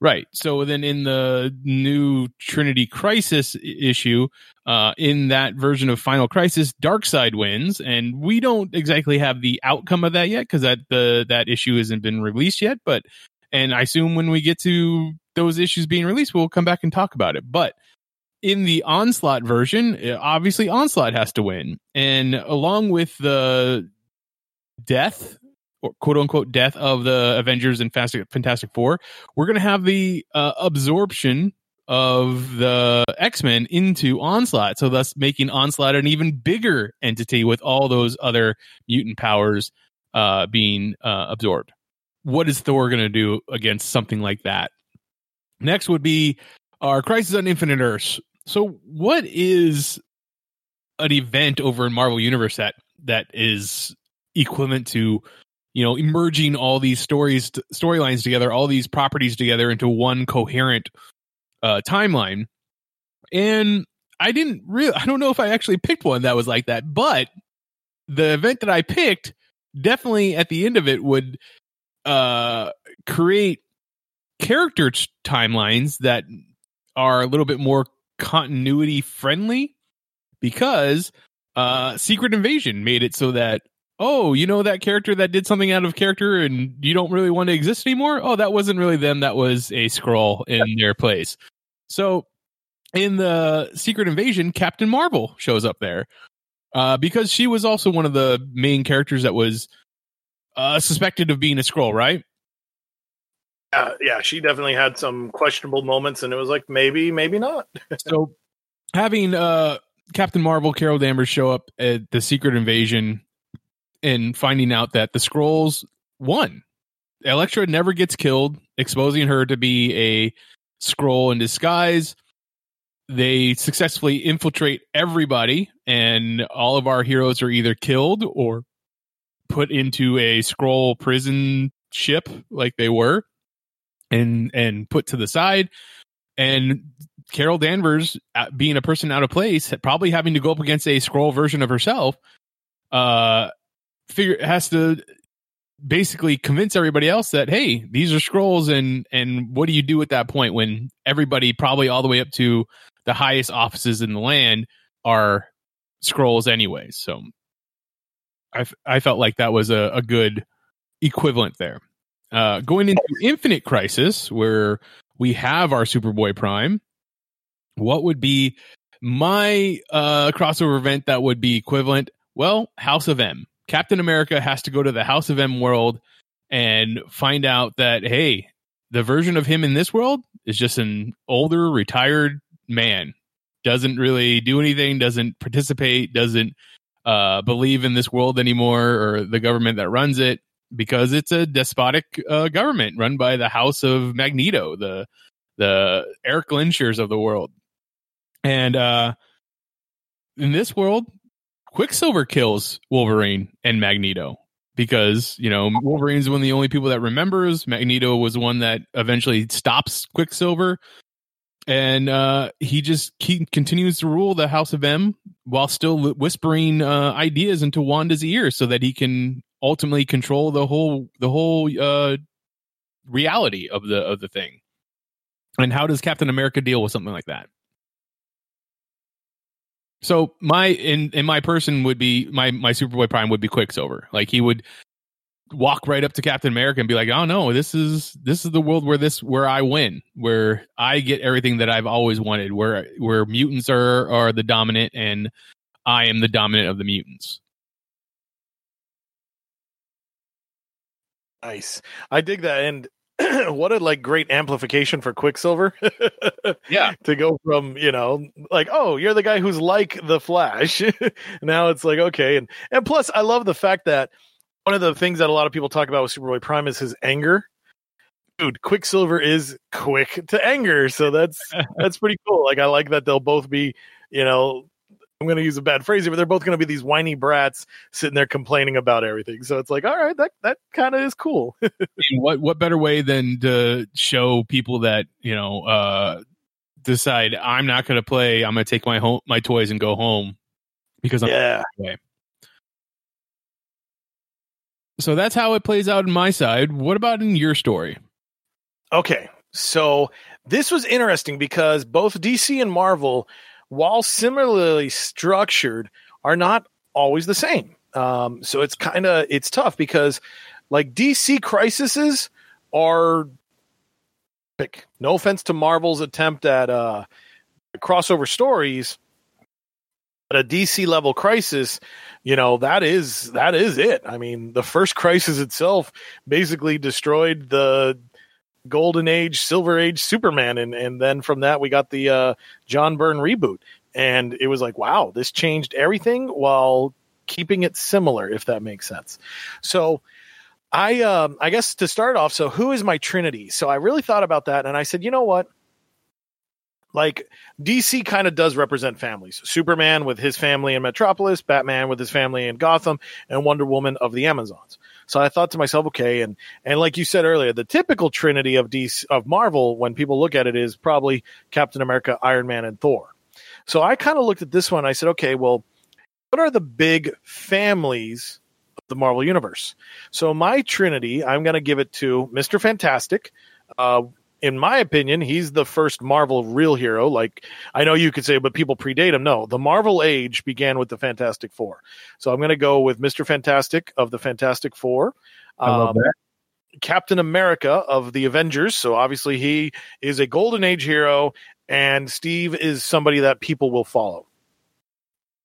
Right. So then in the new Trinity Crisis issue, uh, in that version of Final Crisis, Darkseid wins, and we don't exactly have the outcome of that yet because that the that issue hasn't been released yet. But and I assume when we get to those issues being released, we'll come back and talk about it. But in the Onslaught version, obviously Onslaught has to win, and along with the death quote unquote death of the Avengers and Fantastic Four, we're going to have the uh, absorption of the X Men into Onslaught, so thus making Onslaught an even bigger entity with all those other mutant powers uh, being uh, absorbed. What is Thor going to do against something like that? Next would be our Crisis on Infinite Earths. So, what is an event over in Marvel Universe that that is equivalent to you know merging all these stories storylines together all these properties together into one coherent uh timeline. And i didn't really i don't know if i actually picked one that was like that but the event that i picked definitely at the end of it would uh create character t- timelines that are a little bit more continuity friendly because uh Secret Invasion made it so that oh, you know that character that did something out of character and you don't really want to exist anymore? Oh, that wasn't really them, that was a Skrull in their place. So in the Secret Invasion, Captain Marvel shows up there. Uh, because she was also one of the main characters that was uh, suspected of being a Skrull, right? Uh, yeah, she definitely had some questionable moments, and it was like maybe, maybe not. so having uh, Captain Marvel, Carol Danvers show up at the Secret Invasion and finding out that the Skrulls won. Elektra never gets killed, exposing her to be a Skrull in disguise. They successfully infiltrate everybody, and all of our heroes are either killed or put into a Skrull prison ship like they were and and put to the side and Carol Danvers uh, being a person out of place probably having to go up against a Skrull version of herself uh figure has to basically convince everybody else that hey these are Skrulls and and what do you do at that point when everybody probably all the way up to the highest offices in the land are Skrulls anyway? So i i felt like that was a, a good equivalent there. Uh going into infinite crisis where we have our superboy prime what would be my uh crossover event that would be equivalent? Well house of m Captain America has to go to the House of M world and find out that hey, the version of him in this world is just an older retired man. Doesn't really do anything, doesn't participate, doesn't uh, believe in this world anymore or the government that runs it because it's a despotic uh, government run by the House of Magneto, the the Erik Lehnsherrs of the world. And uh, in this world, Quicksilver kills Wolverine and Magneto because you know Wolverine's one of the only people that remembers. Magneto was one that eventually stops Quicksilver, and uh, he just keep, continues to rule the House of M while still whispering uh, ideas into Wanda's ear so that he can ultimately control the whole the whole uh, reality of the of the thing. And how does Captain America deal with something like that? So my in in my person would be my my Superboy Prime would be Quicksilver. Like he would walk right up to Captain America and be like, "Oh no, this is this is the world where this where I win, where I get everything that I've always wanted, where where mutants are are the dominant and I am the dominant of the mutants." Nice. I dig that and what a like great amplification for Quicksilver. yeah. To go from, you know, like, oh, you're the guy who's like the Flash. now it's like, okay. And and plus I love the fact that one of the things that a lot of people talk about with Superboy Prime is his anger. Dude, Quicksilver is quick to anger, so that's that's pretty cool. Like I like that they'll both be, you know, I'm going to use a bad phrase here, but they're both going to be these whiny brats sitting there complaining about everything. So it's like, all right, that that kind of is cool. what what better way than to show people that you know uh, decide I'm not going to play. I'm going to take my home my toys and go home because I'm yeah. So that's how it plays out in my side. What about in your story? Okay, so this was interesting because both DC and Marvel while similarly structured, are not always the same. Um, so it's kind of it's tough because like DC crises are pick. No offense to Marvel's attempt at uh, crossover stories, but a DC level crisis, you know that is that is it. I mean, the first crisis itself basically destroyed the golden age silver age superman and and then from that we got the uh, john byrne reboot and it was like wow this changed everything while keeping it similar if that makes sense so i um i guess to start off so who is my trinity so i really thought about that and i said you know what like DC kind of does represent families. Superman with his family in Metropolis, Batman with his family in Gotham, and Wonder Woman of the Amazons. So I thought to myself, okay, and and like you said earlier, the typical trinity of DC of Marvel when people look at it is probably Captain America, Iron Man, and Thor. So I kind of looked at this one. I said, okay, well, what are the big families of the Marvel universe? So my trinity, I'm going to give it to Mister Fantastic. Uh, in my opinion, he's the first Marvel real hero. Like I know you could say, but people predate him. No, the Marvel age began with the Fantastic Four. So I'm going to go with Mister Fantastic of the Fantastic Four. I love Um, that. Captain America of the Avengers. So obviously he is a golden age hero, and Steve is somebody that people will follow.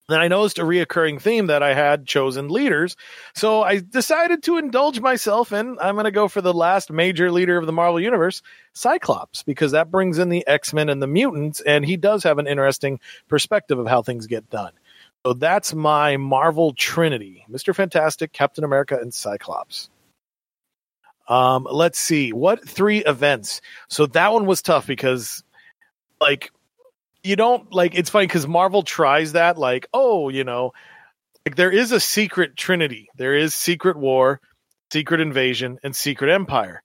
Then I noticed a reoccurring theme that I had chosen leaders. So I decided to indulge myself and I'm going to go for the last major leader of the Marvel Universe, Cyclops, because that brings in the X Men and the mutants, and he does have an interesting perspective of how things get done. So that's my Marvel Trinity Mr. Fantastic, Captain America, and Cyclops. Um, let's see what three events. So that one was tough because, like, you don't like. It's funny because Marvel tries that, like, oh, you know, like there is a secret Trinity. There is Secret War, Secret Invasion, and Secret Empire.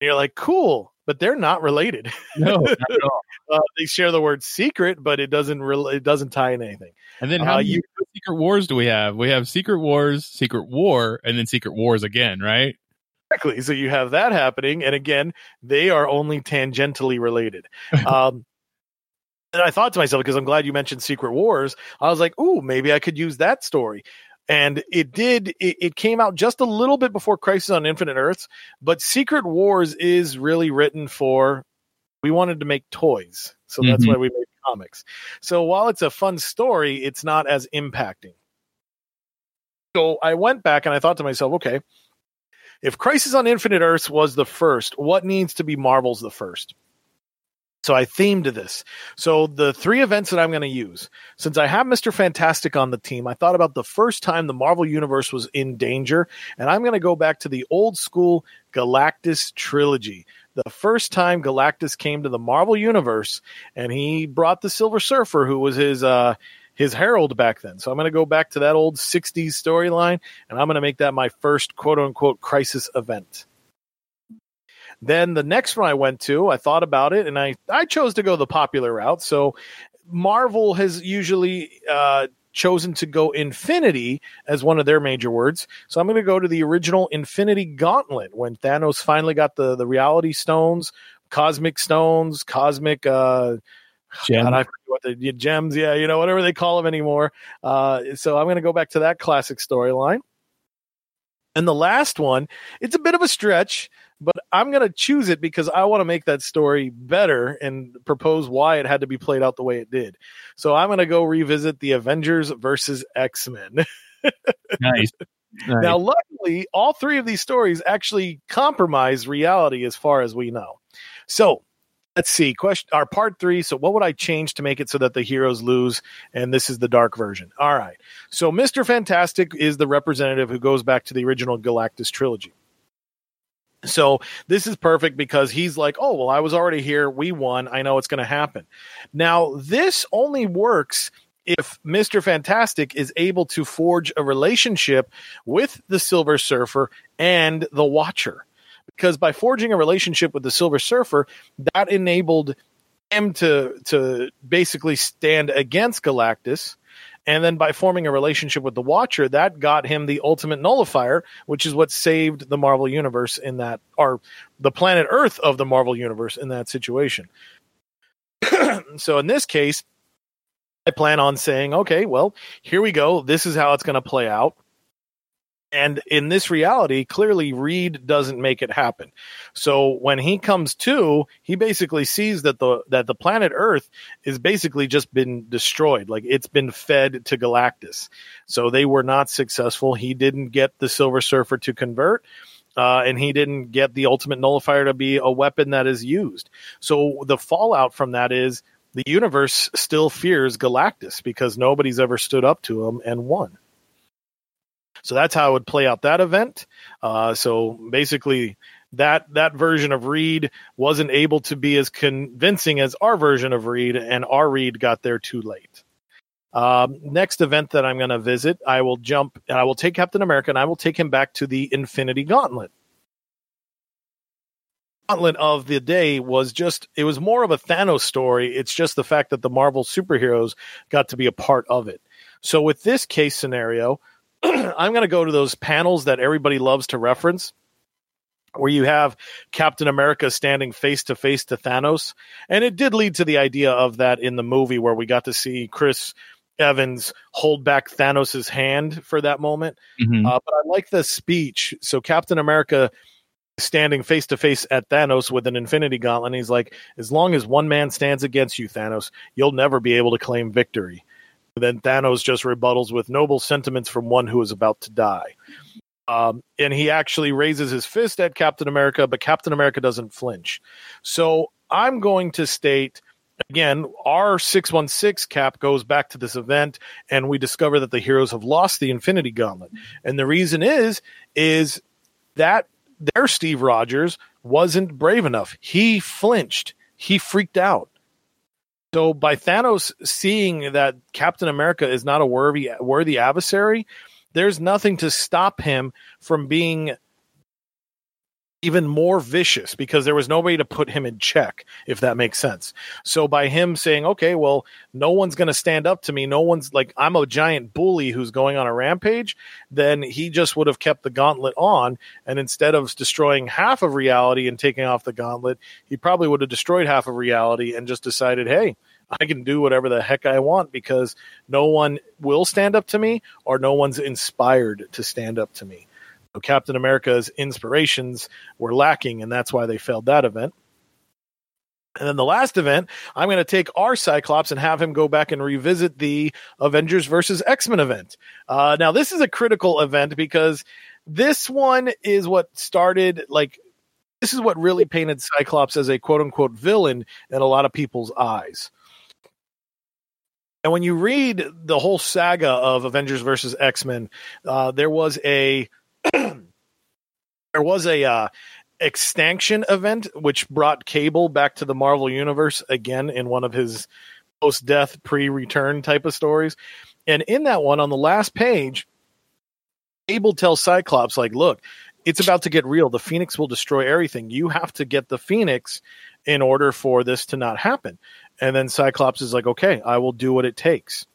And you're like, cool, but they're not related. No, not at all. Uh, they share the word secret, but it doesn't. Re- it doesn't tie in anything. And then Uh, how many you- Secret Wars do we have? We have Secret Wars, Secret War, and then Secret Wars again, right? Exactly. So you have that happening, and again, they are only tangentially related. um, and I thought to myself, because I'm glad you mentioned Secret Wars, I was like, "Ooh, maybe I could use that story." And it did. It, it came out just a little bit before Crisis on Infinite Earths, but Secret Wars is really written for. We wanted to make toys, so that's Mhm. why we made comics. So while it's a fun story, it's not as impacting. So I went back and I thought to myself, okay, if Crisis on Infinite Earths was the first, what needs to be Marvel's the first? So I themed this. So the three events that I'm going to use, since I have Mr. Fantastic on the team, I thought about the first time the Marvel Universe was in danger, and I'm going to go back to the old school Galactus trilogy. The first time Galactus came to the Marvel Universe, and he brought the Silver Surfer, who was his uh, his herald back then. So I'm going to go back to that old 60s storyline, and I'm going to make that my first quote unquote crisis event. Then the next one I went to, I thought about it and I, I chose to go the popular route. So Marvel has usually uh, chosen to go infinity as one of their major words. So I'm going to go to the original Infinity Gauntlet when Thanos finally got the, the reality stones, cosmic stones, cosmic. Uh, Gem. God, I forget what the gems, yeah, you know, whatever they call them anymore. Uh, so I'm going to go back to that classic storyline. And the last one, it's a bit of a stretch, but I'm going to choose it because I want to make that story better and propose why it had to be played out the way it did. So I'm going to go revisit the Avengers versus X Men. nice. Nice. Now, luckily, all three of these stories actually compromise reality as far as we know. So let's see. Question our part three. So, what would I change to make it so that the heroes lose? And this is the dark version. All right. So, Mister Fantastic is the representative who goes back to the original Galactus trilogy. So this is perfect because he's like, oh, well, I was already here. We won. I know it's going to happen. Now, this only works if Mr. Fantastic is able to forge a relationship with the Silver Surfer and the Watcher. Because by forging a relationship with the Silver Surfer, that enabled him to to basically stand against Galactus. And then by forming a relationship with the Watcher, that got him the ultimate nullifier, which is what saved the Marvel Universe in that, or the planet Earth of the Marvel Universe in that situation. so in this case, I plan on saying, okay, well, here we go. This is how it's going to play out. And in this reality, clearly Reed doesn't make it happen. So when he comes to, he basically sees that the that the planet Earth is basically just been destroyed. Like it's been fed to Galactus. So they were not successful. He didn't get the Silver Surfer to convert. Uh, and he didn't get the ultimate nullifier to be a weapon that is used. So the fallout from that is the universe still fears Galactus because nobody's ever stood up to him and won. So that's how I would play out that event. Uh, so basically, that that version of Reed wasn't able to be as convincing as our version of Reed, and our Reed got there too late. Um, next event that I'm going to visit, I will jump and I will take Captain America and I will take him back to the Infinity Gauntlet. Gauntlet of the day was just it was more of a Thanos story. It's just the fact that the Marvel superheroes got to be a part of it. So with this case scenario, I'm going to go to those panels that everybody loves to reference. where you have Captain America standing face to face to Thanos. And it did lead to the idea of that in the movie where we got to see Chris Evans hold back Thanos' hand for that moment. Mhm. Uh, but I like the speech. So Captain America standing face to face at Thanos with an Infinity Gauntlet. And he's like, as long as one man stands against you, Thanos, you'll never be able to claim victory. And then Thanos just rebuttals with noble sentiments from one who is about to die. Um, and he actually raises his fist at Captain America, but Captain America doesn't flinch. So I'm going to state again, our 616 cap goes back to this event, and we discover that the heroes have lost the Infinity Gauntlet. And the reason is, is that their Steve Rogers wasn't brave enough. He flinched. He freaked out. So by Thanos seeing that Captain America is not a worthy worthy adversary, there's nothing to stop him from being even more vicious because there was nobody to put him in check, if that makes sense. So by him saying, okay, well, no one's going to stand up to me, no one's like, I'm a giant bully who's going on a rampage, then he just would have kept the gauntlet on. And instead of destroying half of reality and taking off the gauntlet, he probably would have destroyed half of reality and just decided, hey, I can do whatever the heck I want because no one will stand up to me or no one's inspired to stand up to me. Captain America's inspirations were lacking, and that's why they failed that event. And then the last event, I'm going to take our Cyclops and have him go back and revisit the Avengers versus X Men event. Uh, now, this is a critical event because this one is what started, like, this is what really painted Cyclops as a quote unquote villain in a lot of people's eyes. And when you read the whole saga of Avengers versus X Men, uh, there was a there was a uh, extinction event which brought Cable back to the Marvel universe again in one of his post death pre return type of stories. And in that one, on the last page, Cable tells Cyclops, like, look, it's about to get real. The Phoenix will destroy everything. You have to get the Phoenix in order for this to not happen. And then Cyclops is like, okay, I will do what it takes.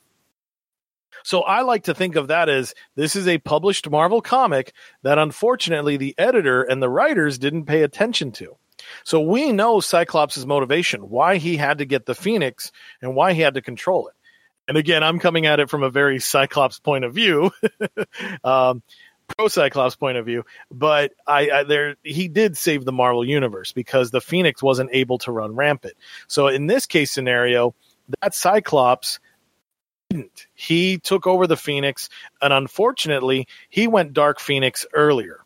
So I like to think of that as this is a published Marvel comic that unfortunately the editor and the writers didn't pay attention to. So we know Cyclops' motivation, why he had to get the Phoenix and why he had to control it. And again, I'm coming at it from a very Cyclops point of view, um, pro Cyclops point of view. But I, I there he did save the Marvel universe because the Phoenix wasn't able to run rampant. So in this case scenario, that Cyclops didn't. He took over the Phoenix, and unfortunately, he went Dark Phoenix earlier.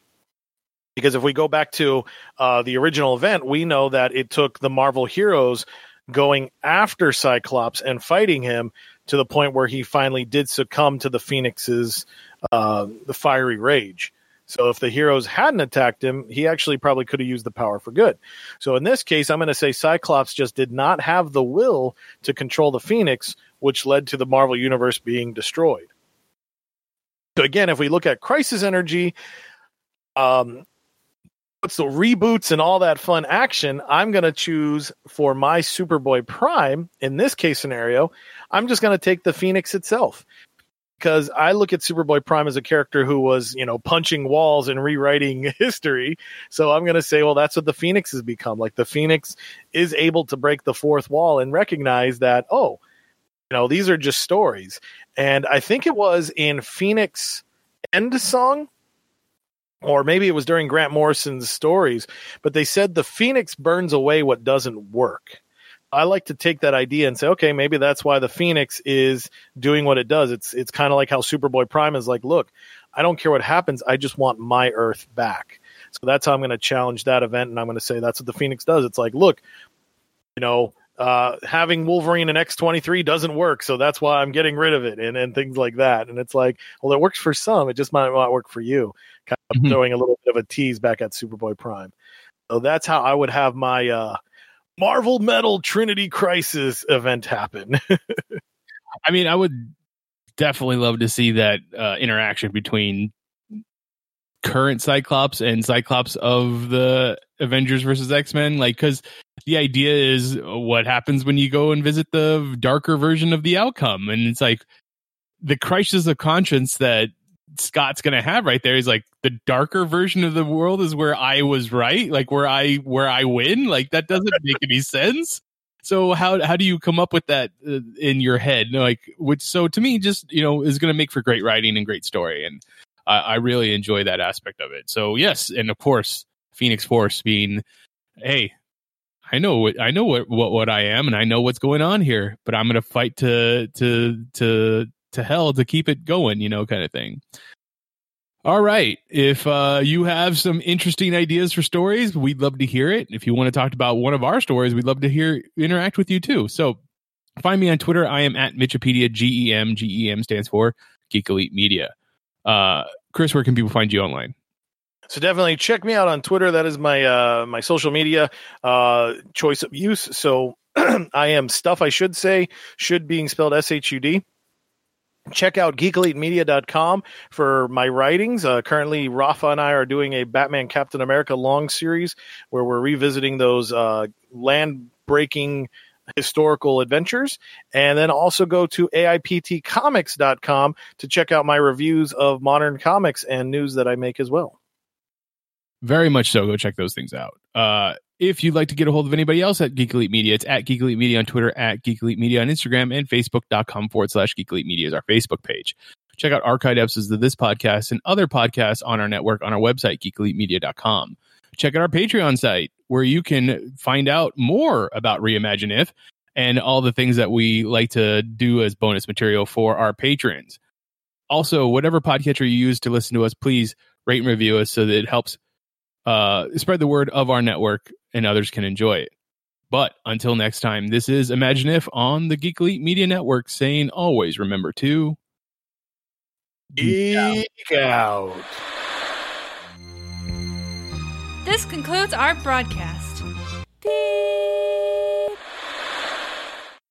Because if we go back to uh, the original event, we know that it took the Marvel heroes going after Cyclops and fighting him to the point where he finally did succumb to the Phoenix's uh, the fiery rage. So if the heroes hadn't attacked him, he actually probably could have used the power for good. So in this case, I'm going to say Cyclops just did not have the will to control the Phoenix, which led to the Marvel universe being destroyed. So again, if we look at Crisis Energy, um, what's the reboots and all that fun action, I'm going to choose for my Superboy Prime in this case scenario. I'm just going to take the Phoenix itself because I look at Superboy Prime as a character who was, you know, punching walls and rewriting history. So I'm going to say, well, that's what the Phoenix has become. Like the Phoenix is able to break the fourth wall and recognize that, oh, you know, these are just stories. And I think it was in Phoenix Endsong, or maybe it was during Grant Morrison's stories, but they said the Phoenix burns away what doesn't work. I like to take that idea and say, okay, maybe that's why the Phoenix is doing what it does. It's it's kind of like how Superboy Prime is like, look, I don't care what happens, I just want my Earth back. So that's how I'm going to challenge that event, and I'm going to say that's what the Phoenix does. It's like, look, you know, uh, having Wolverine and X23 doesn't work, so that's why I'm getting rid of it, and and things like that. And it's like, well, it works for some, it just might not work for you. Kind of Mhm. throwing a little bit of a tease back at Superboy Prime. So that's how I would have my uh, Marvel Metal Trinity Crisis event happen. I mean, I would definitely love to see that uh, interaction between current Cyclops and Cyclops of the Avengers versus X Men. Like, because the idea is what happens when you go and visit the darker version of the outcome, and it's like the crisis of conscience that Scott's going to have right there. He's like the darker version of the world is where I was right, like where I where I win. Like that doesn't make any sense. So how how do you come up with that uh, in your head? Like which so to me just you know is going to make for great writing and great story, and I, I really enjoy that aspect of it. So yes, and of course Phoenix Force being hey I know what I know what, what what I am, and I know what's going on here. But I'm going to fight to to to to hell to keep it going, you know, kind of thing. All right. If uh, you have some interesting ideas for stories, we'd love to hear it. If you want to talk about one of our stories, we'd love to hear interact with you too. So find me on Twitter. I am at Mitchipedia. G E M G E M stands for Geek Elite Media. Uh, Chris, where can people find you online? So definitely check me out on Twitter. That is my uh, my social media uh, choice of use. So I am stuff I should say should being spelled S H U D. Check out geekelitemedia.com for my writings. Uh, currently, Rafa and I are doing a Batman Captain America long series where we're revisiting those uh, land breaking historical adventures. And then also go to AIPTcomics.com to check out my reviews of modern comics and news that I make as well. Very much so. Go check those things out. Uh, if you'd like to get a hold of anybody else at Geek Elite Media, it's at Geek Elite Media on Twitter, at Geek Elite Media on Instagram, and Facebook.com forward slash Geek Elite Media is our Facebook page. Check out archived episodes of this podcast and other podcasts on our network on our website, geekelitemedia.com. Check out our Patreon site where you can find out more about Reimagine If and all the things that we like to do as bonus material for our patrons. Also, whatever podcatcher you use to listen to us, please rate and review us so that it helps uh, spread the word of our network and others can enjoy it. But until next time, this is Imagine If on the Geek Elite Media Network saying always remember to geek out. This concludes our broadcast. Beep.